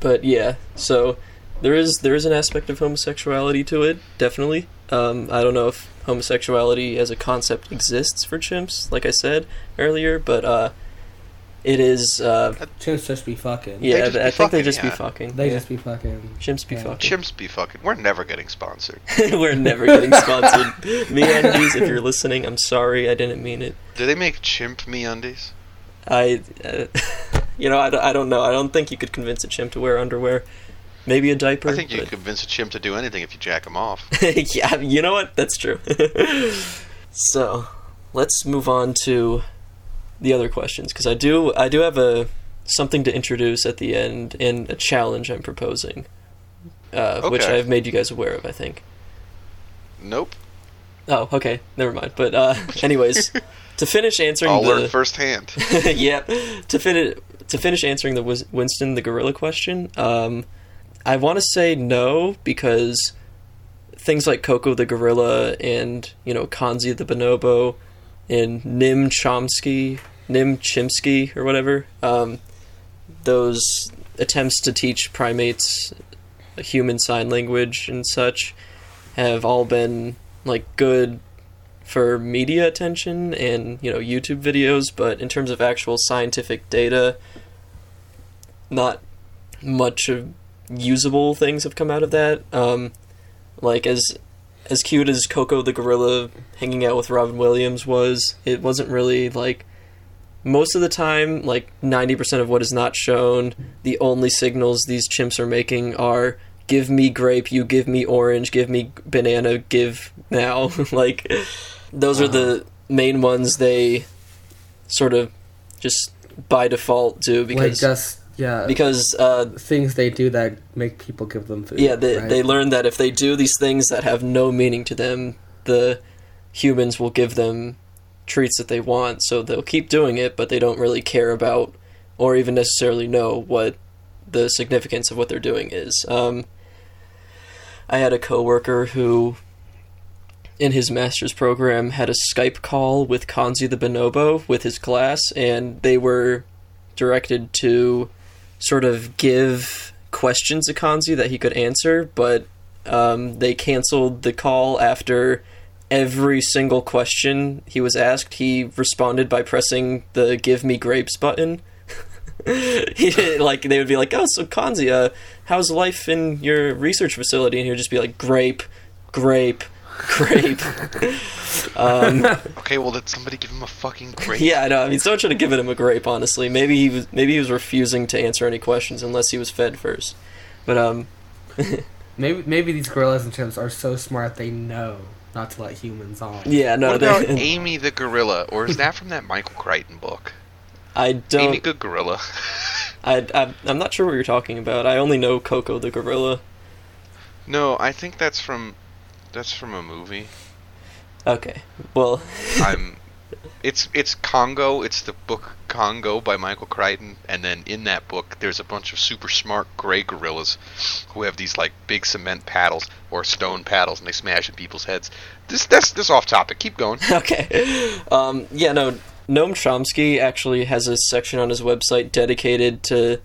But yeah, so there is there is an aspect of homosexuality to it, definitely. Um, I don't know if homosexuality as a concept exists for chimps, like I said earlier, but uh, it is. Uh, Chimps just be fucking. yeah, just be I think they fucking, just be yeah. fucking. They yeah. just be fucking. chimps be yeah. fucking. Chimps be fucking. We're never getting sponsored. We're never getting sponsored. MeUndies, if you're listening, I'm sorry, I didn't mean it. Do they make chimp MeUndies? I, uh, you know, I, don't- I don't know. I don't think you could convince a chimp to wear underwear. Maybe a diaper. I think you but- could convince a chimp to do anything if you jack him off. yeah, you know what? That's true. so, let's move on to the other questions because I do I do have a something to introduce at the end and a challenge I'm proposing, uh, which I've made you guys aware of. I think. Nope. Oh, okay, never mind. But uh, anyways, to finish answering I'll the learn firsthand. yeah, to finish to finish answering the Winston the gorilla question, um, I want to say no because things like Koko the gorilla and you know Kanzi the bonobo and Nim Chomsky, Nim Chimpsky or whatever, um, those attempts to teach primates human sign language and such have all been like good for media attention and you know YouTube videos, but in terms of actual scientific data, not much of usable things have come out of that. Um, like as as cute as Koko the gorilla hanging out with Robin Williams was, it wasn't really like most of the time, like ninety percent of what is not shown, the only signals these chimps are making are give me grape, you give me orange, give me banana, give now. like those are the uh-huh. main ones they sort of just by default do like because just yeah. because uh, things they do that make people give them food. yeah they, right? they learn that if they do these things that have no meaning to them the humans will give them treats that they want so they'll keep doing it but they don't really care about or even necessarily know what the significance of what they're doing is um, i had a coworker who in his master's program had a skype call with kanzi the bonobo with his class and they were directed to sort of give questions to Kanzi that he could answer, but um, they canceled the call after every single question he was asked. He responded by pressing the "Give me grapes" button. he like they would be like, "Oh, so Kanzi, uh, how's life in your research facility?" And he would just be like, "Grape, grape, grape." um, Okay, well, did somebody give him a fucking grape? yeah, I know. I mean, someone should have given him a grape. Honestly, maybe he was maybe he was refusing to answer any questions unless he was fed first. But um, maybe maybe these gorillas and chimps are so smart they know not to let humans on. yeah, no, what about they, Amy the gorilla, or is that from that Michael Crichton book? I don't. Amy, good Gorilla. I, I I'm not sure what you're talking about. I only know Koko the gorilla. no, I think that's from that's from a movie. Okay, well, I'm. It's it's Congo. It's the book Congo by Michael Crichton, and then in that book, there's a bunch of super smart gray gorillas who have these like big cement paddles or stone paddles, and they smash in people's heads. This that's this off topic. Keep going. okay. Um, yeah, no. Noam Chomsky actually has a section on his website dedicated to.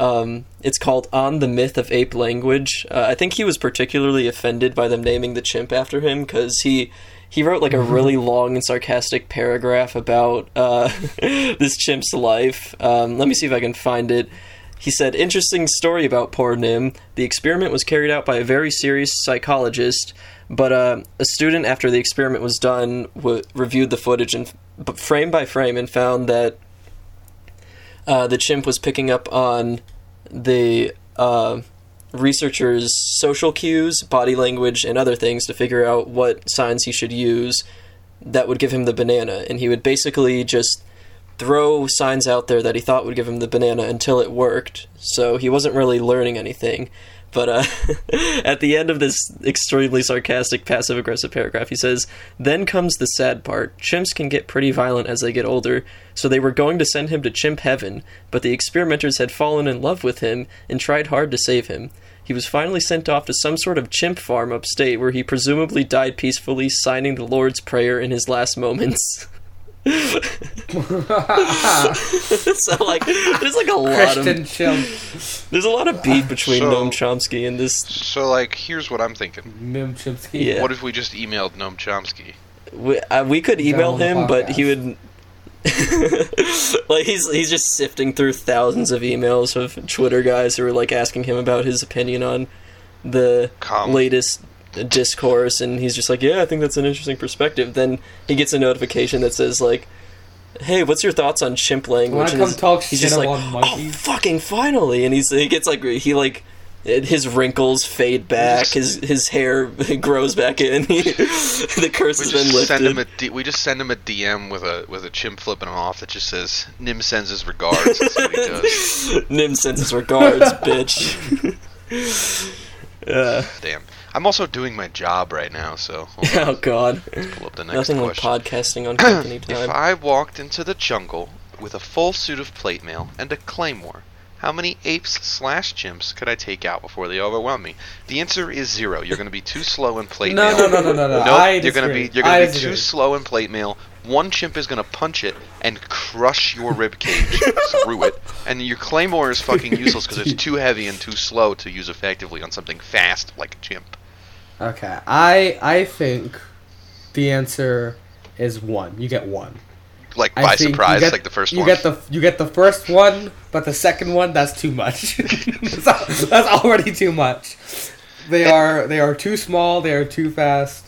Um, it's called "On the Myth of Ape Language." Uh, I think he was particularly offended by them naming the chimp after him because he he wrote like a really long and sarcastic paragraph about uh, this chimp's life. Um, let me see if I can find it. He said, Interesting story about poor Nim. The experiment was carried out by a very serious psychologist, but uh, a student, after the experiment was done, w- reviewed the footage and b- frame by frame and found that uh, the chimp was picking up on the uh, researcher's social cues, body language, and other things to figure out what signs he should use that would give him the banana. And he would basically just throw signs out there that he thought would give him the banana until it worked. So he wasn't really learning anything. But uh, at the end of this extremely sarcastic, passive aggressive paragraph, he says, Then comes the sad part. Chimps can get pretty violent as they get older, so they were going to send him to chimp heaven, but the experimenters had fallen in love with him and tried hard to save him. He was finally sent off to some sort of chimp farm upstate where he presumably died peacefully, signing the Lord's Prayer in his last moments. so like there's like a lot Christian of chimp, there's a lot of beef between So- Noam Chomsky and this So, like, here's what I'm thinking. Nim Chimpsky. Yeah. What if we just emailed Noam Chomsky? we, uh, we could email on the him but he would like he's he's just sifting through thousands of emails of Twitter guys who are like asking him about his opinion on the Com. latest discourse and he's just like yeah I think that's an interesting perspective then he gets a notification that says like hey what's your thoughts on chimp language Wanna come he's- talk he's just like oh fucking finally and he's he gets like he like his wrinkles fade back. His his hair grows back in. the curse We has been just lifted. send him a D- we just send him a DM with a with a chimp flipping him off that just says Nim sends his regards. That's what he does. Nim sends his regards, bitch. uh, Damn. I'm also doing my job right now, so hold on, oh god. pull up the next Nothing like podcasting on company if. I walked into the jungle with a full suit of plate mail and a claymore, how many apes slash chimps could I take out before they overwhelm me? The answer is zero. You're going to be too slow in plate No, mail. no, no, no, no, no. Nope, I you're gonna disagree. be you're gonna be too slow in plate mail. One chimp is gonna punch it and crush your rib cage through it, and your claymore is fucking useless because it's too heavy and too slow to use effectively on something fast like a chimp. Okay, I I think the answer is one. You get one. Like by surprise, get- like the first you one. get the you get the first one, but the second one that's too much. that's, that's already too much. They are they are too small. They are too fast.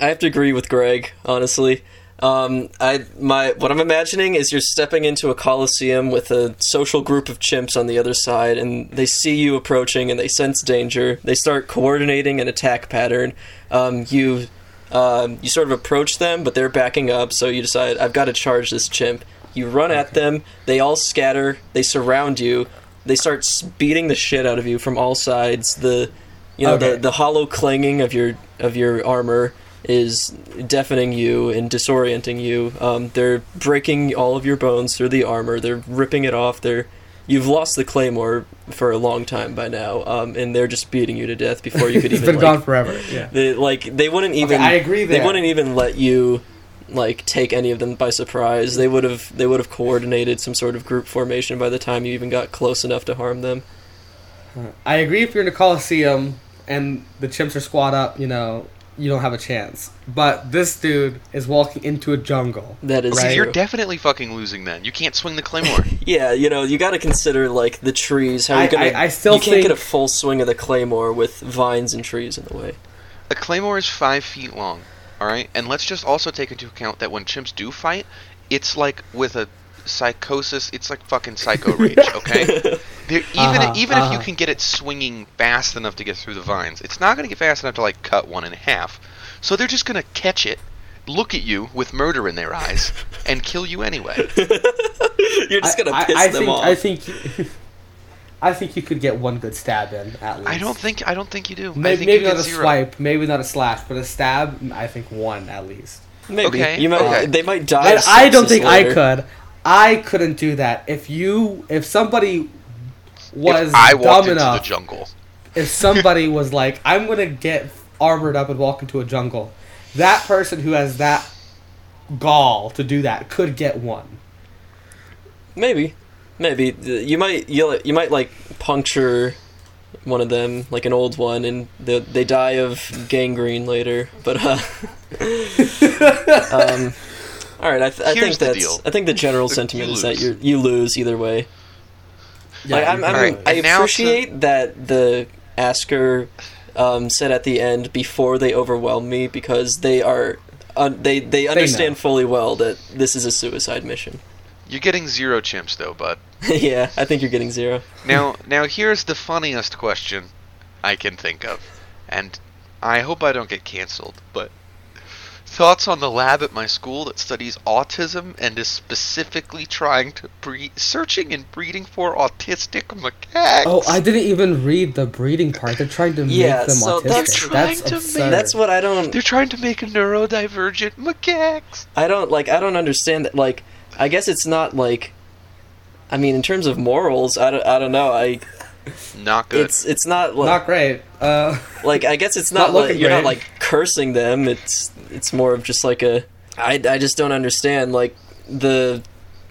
I have to agree with Greg, honestly. Um, I my what I'm imagining is you're stepping into a coliseum with a social group of chimps on the other side, and they see you approaching, and they sense danger. They start coordinating an attack pattern. Um, you um, you sort of approach them, but they're backing up, so you decide I've got to charge this chimp. You run at them. They all scatter. They surround you. They start beating the shit out of you from all sides. The you know Okay. the the hollow clanging of your of your armor is deafening you and disorienting you. Um, they're breaking all of your bones through the armor. They're ripping it off. They're you've lost the claymore for a long time by now, um, and they're just beating you to death before you could It's even. been like, gone forever. Yeah. They, like they wouldn't even. I agree They wouldn't even let you like take any of them by surprise. They would have. They would have coordinated some sort of group formation by the time you even got close enough to harm them. I agree. If you're in a coliseum and the chimps are squat up, you know you don't have a chance. But this dude is walking into a jungle. That is Right. See, you're definitely fucking losing then. You can't swing the claymore. Yeah, you know, you got to consider like the trees. How I- you're gonna? I- I still you can't get a full swing of the claymore with vines and trees in the way. a claymore is five feet long. All right, and let's just also take into account that when chimps do fight, it's like with a psychosis. It's like fucking psycho rage. Okay. There, even Uh-huh, even if you uh-huh. can get it swinging fast enough to get through the vines, it's not going to get fast enough to like cut one in half. So they're just going to catch it, look at you with murder in their eyes, and kill you anyway. You're just gonna I, piss I, I them think, off. I think. I think you could get one good stab in at least. I don't think I don't think you do. I Maybe, think maybe you not get a zero. swipe, maybe not a slash, but a stab. I think one at least. Maybe Okay, you might. okay. They might die. And I don't think later. I could. I couldn't do that. If you, if somebody was If I dumb walked into enough, the jungle, if somebody was like, "I'm gonna get armored up and walk into a jungle," that person who has that gall to do that could get one. Maybe, maybe you might. You you might like puncture one of them, like an old one, and they they die of gangrene later. But uh, um, all right. I, th- I think the that's. deal. I think the general sentiment is that you you lose either way. Like, I'm, I'm, probably- Alright, I and now to- appreciate that the asker um, said at the end before they overwhelm me because they are uh, they they understand know. fully well that this is a suicide mission. you're getting zero chimps though, bud. yeah, I think you're getting zero. Now, now here's the funniest question I can think of, and I hope I don't get canceled. But thoughts on the lab at my school that studies autism and is specifically trying to breed, searching and breeding for autistic macaques. Oh, I didn't even read the breeding part. They're trying to Yeah, make them so autistic. that's- That's, Trying to absurd. make- That's what I don't. They're trying to make neurodivergent macaques. I don't like. I don't understand that. Like, I guess it's not like. I mean, in terms of morals, I don't. I don't know. I. Not good. It's it's not like not great. Uh, like I guess it's Not not, like you're not like cursing them. It's it's more of just like a. I I just don't understand like the,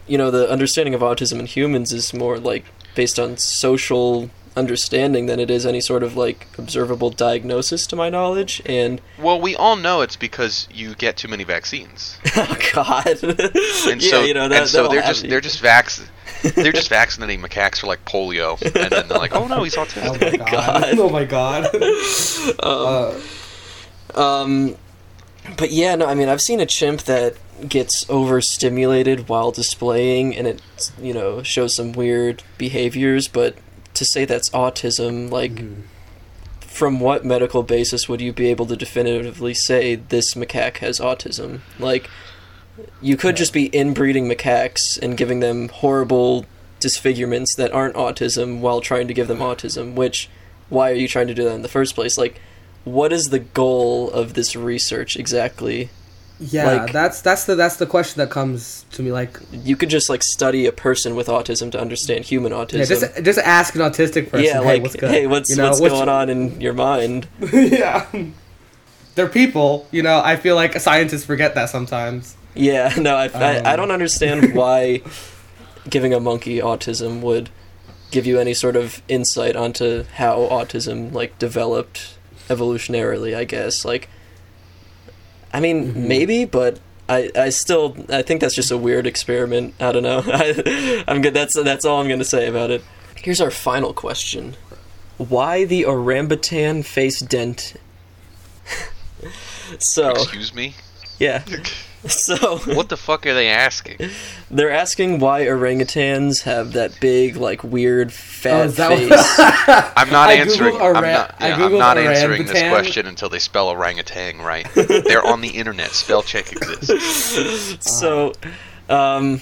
you know, the understanding of autism in humans is more like based on social understanding than it is any sort of like observable diagnosis to my knowledge and well, we all know it's because you get too many vaccines, oh god and yeah so you know that, and so they're just you. they're just vac- they're just vaccinating macaques for like polio, and then they're like, oh no, he's oh autistic. my god. God. Oh my god. uh, Um, but yeah, no, I mean, I've seen a chimp that gets overstimulated while displaying, and it, you know, shows some weird behaviors. But to say that's autism, like, Mm-hmm. from what medical basis would you be able to definitively say this macaque has autism? Like, you could just be inbreeding macaques and giving them horrible disfigurements that aren't autism while trying to give them autism, which why are you trying to do that in the first place? Like, what is the goal of this research exactly? Yeah, Like- that's that's the that's the question that comes to me. Like, You could just like study a person with autism to understand human autism. yeah, just just ask an autistic person. Yeah, hey, like, what's good? hey, what's You know, what's what's- going on in your mind? yeah, they're people. You know, I feel like scientists forget that sometimes. Yeah, no, I, I, I Um. don't understand why giving a monkey autism would give you any sort of insight onto how autism like developed evolutionarily. I guess like, I mean, Mm-hmm. maybe, but I, I still I think that's just a weird experiment. I don't know. I, I'm good. That's that's all I'm gonna say about it. Here's our final question: Why the orangutan face dent? so Excuse me. yeah, so What the fuck are they asking? they're asking why orangutans have that big, like, weird Oh, fat is that face. what- I'm not I answering. Googled I'm not. Yeah, I'm not answering this question until they spell orangutan right. They're on the internet. Spell check exists. so, um,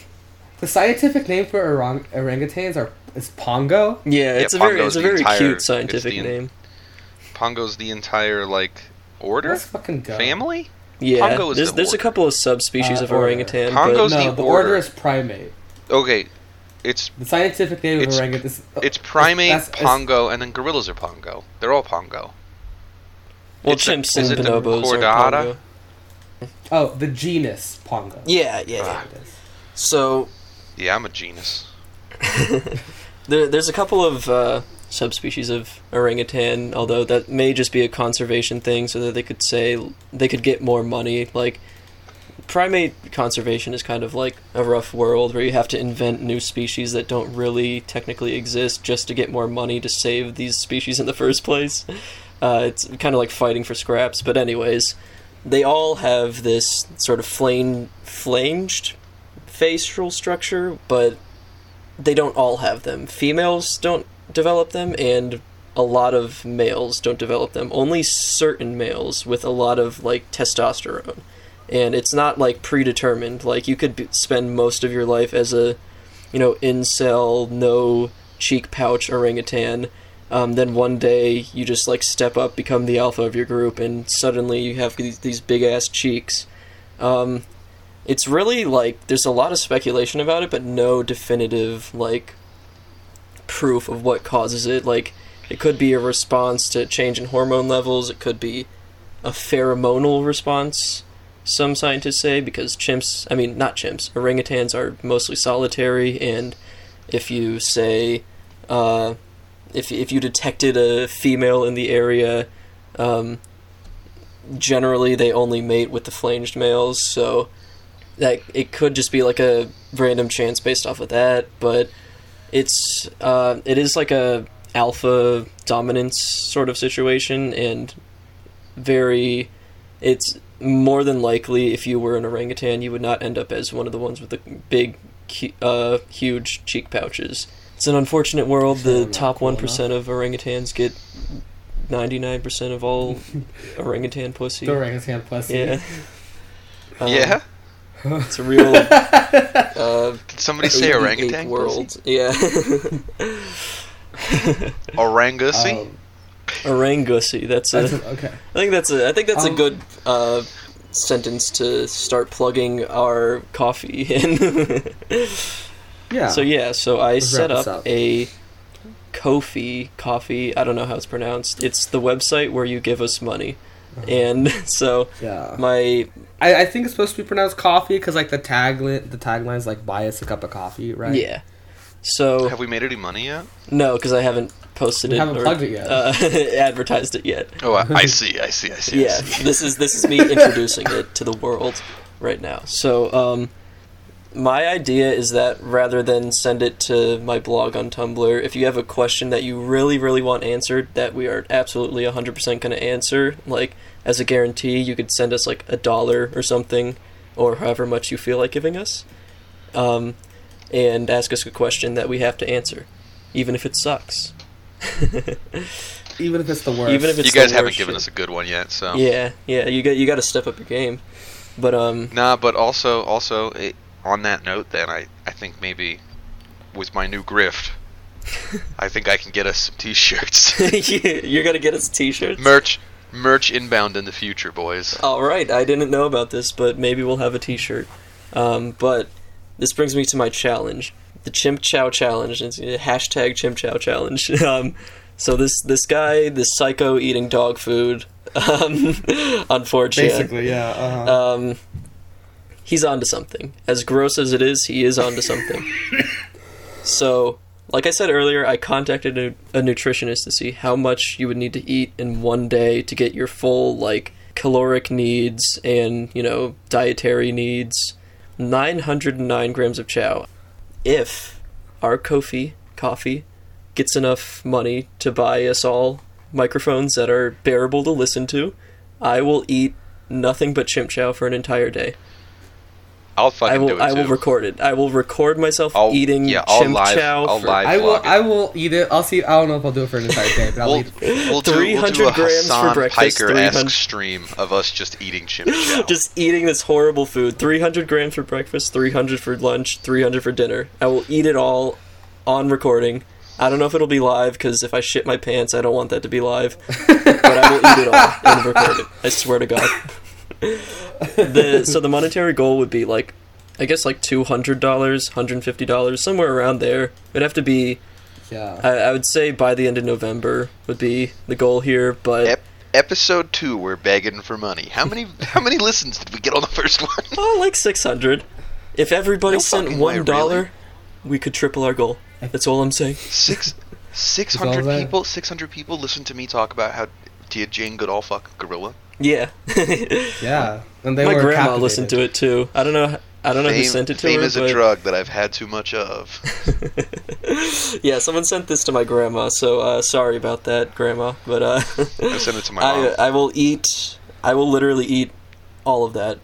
the scientific name for orang- orangutans are is pongo. yeah, it's a very, it's a very entire- cute scientific the- name. Pongo's the entire like order, Let's fucking go. family. Yeah, Pongo is there's the there's a couple of subspecies Uh, of orangutan, Pongo's but no, the the order. order. is primate. Okay, it's The scientific name It's- of orangutan is it's primate, that's- it's- pongo, and then gorillas are pongo. They're all pongo. well, it's a- chimps is and it the bonobos are chordata? pongo. Oh, the genus pongo. Yeah, yeah. Ah. It is. So Yeah, I'm a genus. there, there's a couple of uh, subspecies of orangutan, although that may just be a conservation thing, so that they could say they could get more money. Like primate conservation is kind of like a rough world where you have to invent new species that don't really technically exist just to get more money to save these species in the first place. Uh, it's kind of like fighting for scraps. But anyways, they all have this sort of flame flanged facial structure, but they don't all have them. Females don't develop them, and a lot of males don't develop them. Only certain males with a lot of like testosterone, and it's not like predetermined. Like you could be, spend most of your life as a, you know, incel, no cheek pouch orangutan. Um, then one day you just like step up, become the alpha of your group, and suddenly you have these, these big ass cheeks. Um, it's really like there's a lot of speculation about it, but no definitive like proof of what causes it. Like it could be a response to change in hormone levels. It could be a pheromonal response. Some scientists say because chimps, I mean not chimps, orangutans are mostly solitary, and if you say, uh, if if you detected a female in the area, um, generally they only mate with the flanged males. So that it could just be like a random chance based off of that, but it's uh, it is like a alpha dominance sort of situation, and very it's more than likely if you were an orangutan, you would not end up as one of the ones with the big, uh, huge cheek pouches. It's an unfortunate world. The top cool one percent of orangutans get ninety nine percent of all orangutan pussy. The orangutan pussy. Yeah. Um, yeah. It's a real uh, Did somebody say ape- orangutan? world. Yeah. Orangussy. Um, Orangussy. That's a. that's okay. I think that's a. I think that's a Um, good uh, sentence to start plugging our coffee in. Yeah. So yeah, so I Let's set up, up. a Ko-fi coffee. I don't know how it's pronounced. It's the website where you give us money. And so yeah. my I, I think it's supposed to be pronounced coffee because like the tagline the tagline's like buy us a cup of coffee, right? yeah. So Have we made any money yet? no, because I haven't posted We it haven't or plugged it yet. uh, advertised it yet. Oh, I, I see. I see. I see. I yeah, see. this is this is me introducing it to the world right now. So, um, my idea is that rather than send it to my blog on Tumblr, if you have a question that you really, really want answered, that we are absolutely 100% going to answer, like as a guarantee, you could send us like a dollar or something, or however much you feel like giving us, um, and ask us a question that we have to answer, even if it sucks. Even if it's the worst. Even if it's you guys the haven't worst given shit. us a good one yet, so. Yeah, yeah, you got you got to step up your game. But um, Nah, but also, also it, on that note, then I, I think maybe with my new grift, I think I can get us some T-shirts, you're gonna get us t-shirts. merch, merch inbound in the future, boys. All right, I didn't know about this, but maybe we'll have a t-shirt. Um, but this brings me to my challenge, the Chimp Chow Challenge. It's a hashtag Chimp Chow Challenge. Um, so this this guy, this psycho eating dog food, um, unfortunately, basically, yeah. Uh-huh. um, he's onto something. As gross as it is, he is onto something. so, like I said earlier, I contacted a, a nutritionist to see how much you would need to eat in one day to get your full like caloric needs and you know dietary needs. 909 grams of chow. If our Ko-fi coffee gets enough money to buy us all microphones that are bearable to listen to, I will eat nothing but chimp chow for an entire day. I'll fucking I will do it I too. will record it. I will record myself I'll- eating yeah, I'll chimp live- chow I'll for live- I will. it. I will eat it. I'll see. I don't know if I'll do it for an entire day, but I'll We'll, eat. It. we'll do, we'll 300 do a grams for Hasan breakfast, Piker-esque 300 stream of us just eating chimp chow. just eating this horrible food. 300 grams for breakfast, 300 for lunch, 300 for dinner. I will eat it all on recording. I don't know if it'll be live because if I shit my pants, I don't want that to be live. but I will eat it all and record it. I swear to God. the so the monetary goal would be like, I guess like two hundred dollars, hundred fifty dollars, somewhere around there. It'd have to be. Yeah. I, I would say by the end of November would be the goal here, but Ep- episode two, we're begging for money. How many how many listens did we get on the first one? Oh, like 600. If everybody No sent one dollar, really? we could triple our goal. That's all I'm saying. Six six all hundred that. people six hundred people listen to me talk about how did Jane Goodall fuck a gorilla? Yeah. yeah. And they My were grandma listened to it too. I don't know. I don't know who sent it to me. fame her, is a drug that I've had too much of. yeah, someone sent this to my grandma. So uh, sorry about that, grandma. But uh, I sent it to my I mom. I will eat. I will literally eat all of that.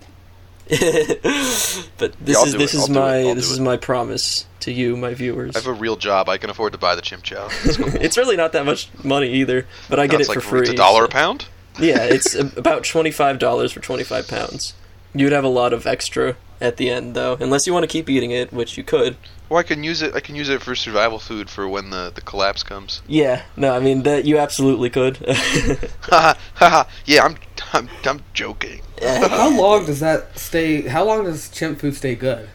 but this Yeah, is this it. is I'll my this do is it. my promise to you, my viewers. I have a real job. I can afford to buy the chimp chow. It's cool. it's really not that much money either, but I No, get it's it like for free. it's a dollar so- a pound. Yeah, it's about twenty five dollars for twenty five pounds. You'd have a lot of extra at the end, though, unless you want to keep eating it, which you could. Or I can use it. I can use it for survival food for when the, the collapse comes. Yeah, no, I mean that you absolutely could. Ha ha! Yeah, I'm I'm I'm joking. How long does that stay? How long does chimp food stay good?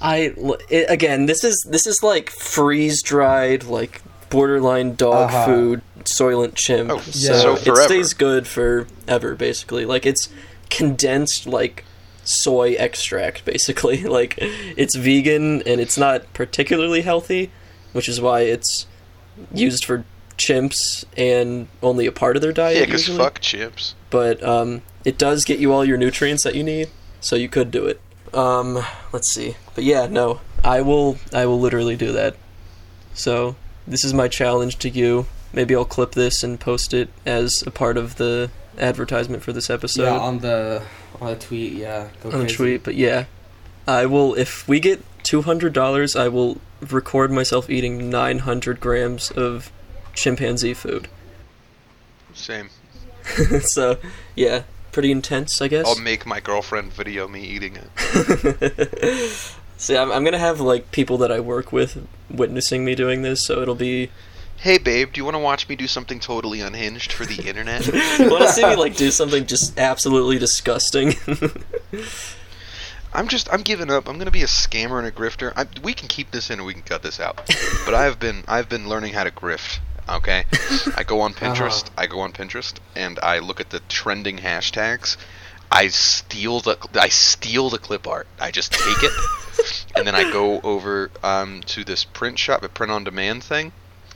I it, again, this is this is like freeze dried, like borderline dog Uh-huh. food, soylent chimp. Oh, so so it stays good forever, basically. Like it's condensed like soy extract, basically. Like it's vegan and it's not particularly healthy, which is why it's used for chimps and only a part of their diet. Yeah, because fuck chimps. but um, it does get you all your nutrients that you need, so you could do it. Um, let's see, but yeah, no, I will, I will literally do that. So this is my challenge to you. Maybe I'll clip this and post it as a part of the advertisement for this episode yeah, on the on the tweet. Yeah, go on the tweet. But yeah, I will. If we get two hundred dollars, I will record myself eating nine hundred grams of chimpanzee food. Same. so yeah pretty intense, I guess. I'll make my girlfriend video me eating it. See, I'm, I'm gonna have like people that I work with witnessing me doing this, so it'll be. Hey babe, do you want to watch me do something totally unhinged for the internet? Want to see me like do something just absolutely disgusting? I'm just I'm giving up. I'm gonna be a scammer and a grifter. I, we can keep this in or we can cut this out. But I've been I've been learning how to grift. Okay, I go on Pinterest. Uh-huh. I go on Pinterest and I look at the trending hashtags. I steal the I steal the clip art. I just take it, and then I go over um, to this print shop, a print on demand thing.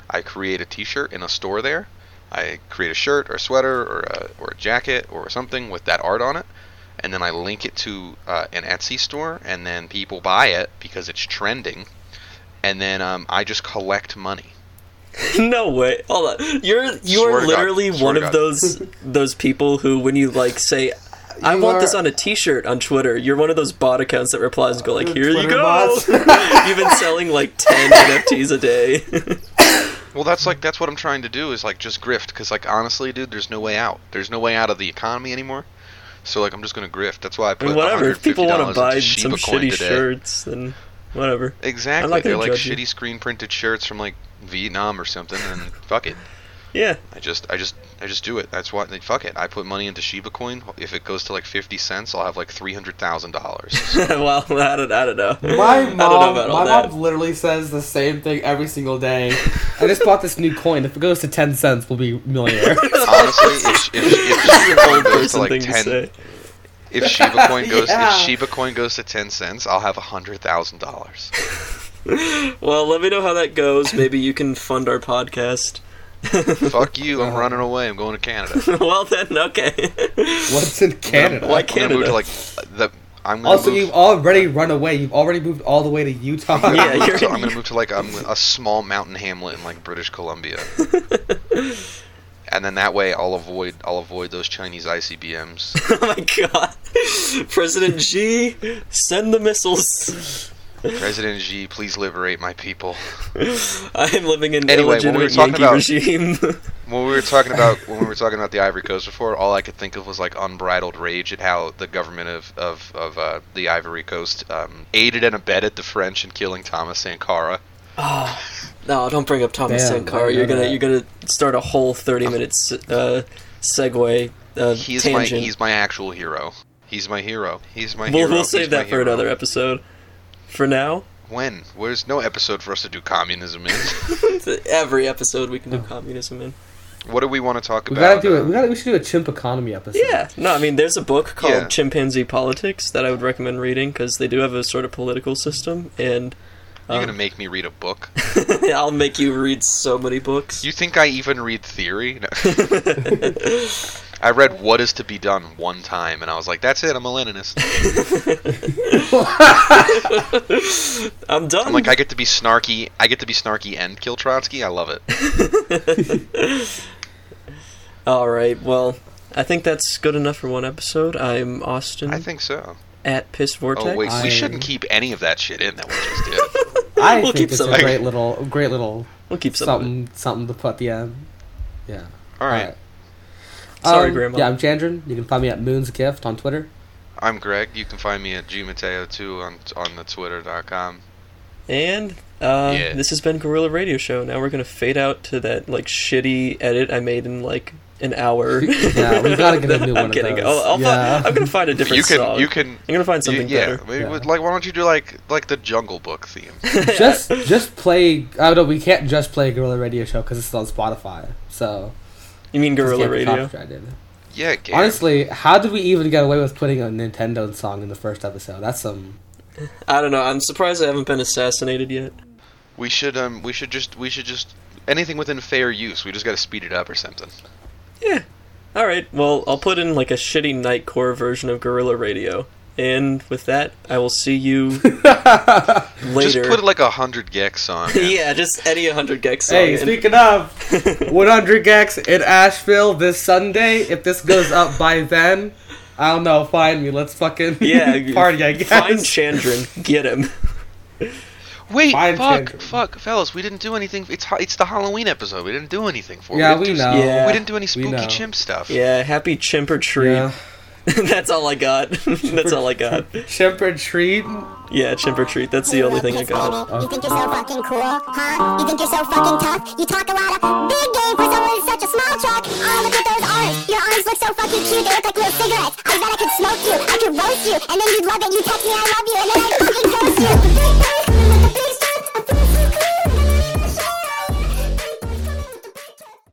I create a T-shirt in a store there. I create a shirt or a sweater or a, or a jacket or something with that art on it, and then I link it to uh, an Etsy store, and then people buy it because it's trending, and then um, I just collect money. no way. Hold on. You're you're God. literally Swear one of God. those those people who, when you like say. I want are- this on a T-shirt on Twitter. You're one of those bot accounts that replies and go like, "Here you Twitter go." bots. You've been selling like ten NFTs a day. Well, that's like that's what I'm trying to do is like just grift because like honestly, dude, there's no way out. There's no way out of the economy anymore. So like I'm just gonna grift. That's why I put I put mean, whatever. If people want to buy some shitty today. shirts, then whatever. Exactly. gonna They're like judge you. shitty screen printed shirts from like Vietnam or something, and fuck it. Yeah. I just, I just, I just do it. That's why. Like, fuck it. I put money into Shiba Coin. If it goes to like fifty cents, I'll have like three hundred thousand dollars. well, I don't, I don't know. My I don't know mom, my that. mom literally says the same thing every single day. I just bought this new coin. If it goes to ten cents, we'll be millionaires. Honestly, if, if, if Shiba Coin Old goes to like thing to ten, if Shiba Coin goes, Yeah. if Shiba Coin goes to ten cents, I'll have a hundred thousand dollars. Well, let me know how that goes. Maybe you can fund our podcast. Fuck you! Uh-huh. I'm running away. I'm going to Canada. well then, okay. What's in Canada? Why I'm gonna move Canada? to like the. I'm gonna Also, move, you've already run away. You've already moved all the way to Utah. Yeah, I'm, you're- so I'm gonna move to like um, a small mountain hamlet in like British Columbia. and then that way I'll avoid I'll avoid those Chinese ICBMs. oh my god. President Xi, send the missiles. President Xi, please liberate my people. I am living in Anyway, when we were talking Yankee about- regime. When we were talking about when we were talking about the Ivory Coast before, all I could think of was like unbridled rage at how the government of of, of uh, the Ivory Coast um, aided and abetted the French in killing Thomas Sankara. oh, no, don't bring up Thomas Damn, Sankara. You're gonna that. you're gonna start a whole 30 minutes uh, segue uh, He's my he's my actual hero. He's my hero. He's my we'll hero. we'll save my that for hero. another episode. For now, When? There's no episode for us to do communism in. every episode we can do communism in. what do we want to talk We about? gotta do uh, it. We gotta. We should do a chimp economy episode. Yeah, no, I mean, there's a book called Yeah. Chimpanzee Politics that I would recommend reading because they do have a sort of political system, and You're um, gonna make me read a book. I'll make you read so many books. You think I even read theory? No. I read What Is to Be Done one time, and I was like, "That's it. I'm a Leninist." I'm done. I'm like, I get to be snarky. I get to be snarky and kill Trotsky. I love it. All right, well, I think that's good enough for one episode. I'm Austin I think so. at Piss Vortex. Oh wait, I- we shouldn't keep any of that shit in that we just did. I We'll think keep it's some. a great little, great little we'll keep some. something, something to put at the end. Yeah. All right, Sorry, Um, Grandma. Yeah, I'm Chandran. You can find me at Moon's Gift on Twitter. I'm Greg. You can find me at gmateo2 on on the twitter.com. And uh, Yeah. this has been Gorilla Radio Show. Now we're gonna fade out to that like shitty edit I made in like an hour. Yeah, we gotta get a new one. I'm of kidding. those. I'll, I'll Yeah. fi- I'm gonna find a different You can song. you can I'm gonna find you- something yeah, better. maybe Yeah. with- like why don't you do like like the Jungle Book theme? just, just play. I don't know. We can't just play Gorilla Radio Show because it's on Spotify. So You mean Gorilla Radio? Yeah, Gary. Honestly, how did we even get away with putting a Nintendo song in the first episode? That's some. I don't know. I'm surprised I haven't been assassinated yet. we should um we should just we should just anything within fair use. We just got to speed it up or something. Yeah. All right. Well, I'll put in like a shitty Nightcore version of Gorilla Radio. And with that, I will see you later. Just put like a hundred gecs on. yeah, just any 100 gecs song. Hey, and- speaking of 100 gecs in Asheville this Sunday. If this goes up by then, I don't know. Find me. Let's fucking yeah, party. I guess. Find Chandran. Get him. Wait, Fine, fuck, Chandra. fuck, fellas, we didn't do anything. It's it's the Halloween episode. We didn't do anything for. it. Yeah, didn't we do- know. Yeah. We didn't do any spooky know. chimp stuff. Yeah, happy chimp or treat. Yeah. That's all I got. That's all I got. Chimp or treat? Yeah, chimp or treat. That's the only thing I got. You think you're so fucking cool, huh? You think you're so fucking tough? You talk a lot of big game for someone with such a small truck. Oh, look at those arms. Your arms look so fucking cute. They look like little cigarettes. I bet I could smoke you. I could roast you. And then you'd love it. You text me I love you. And then I'd fucking toast you.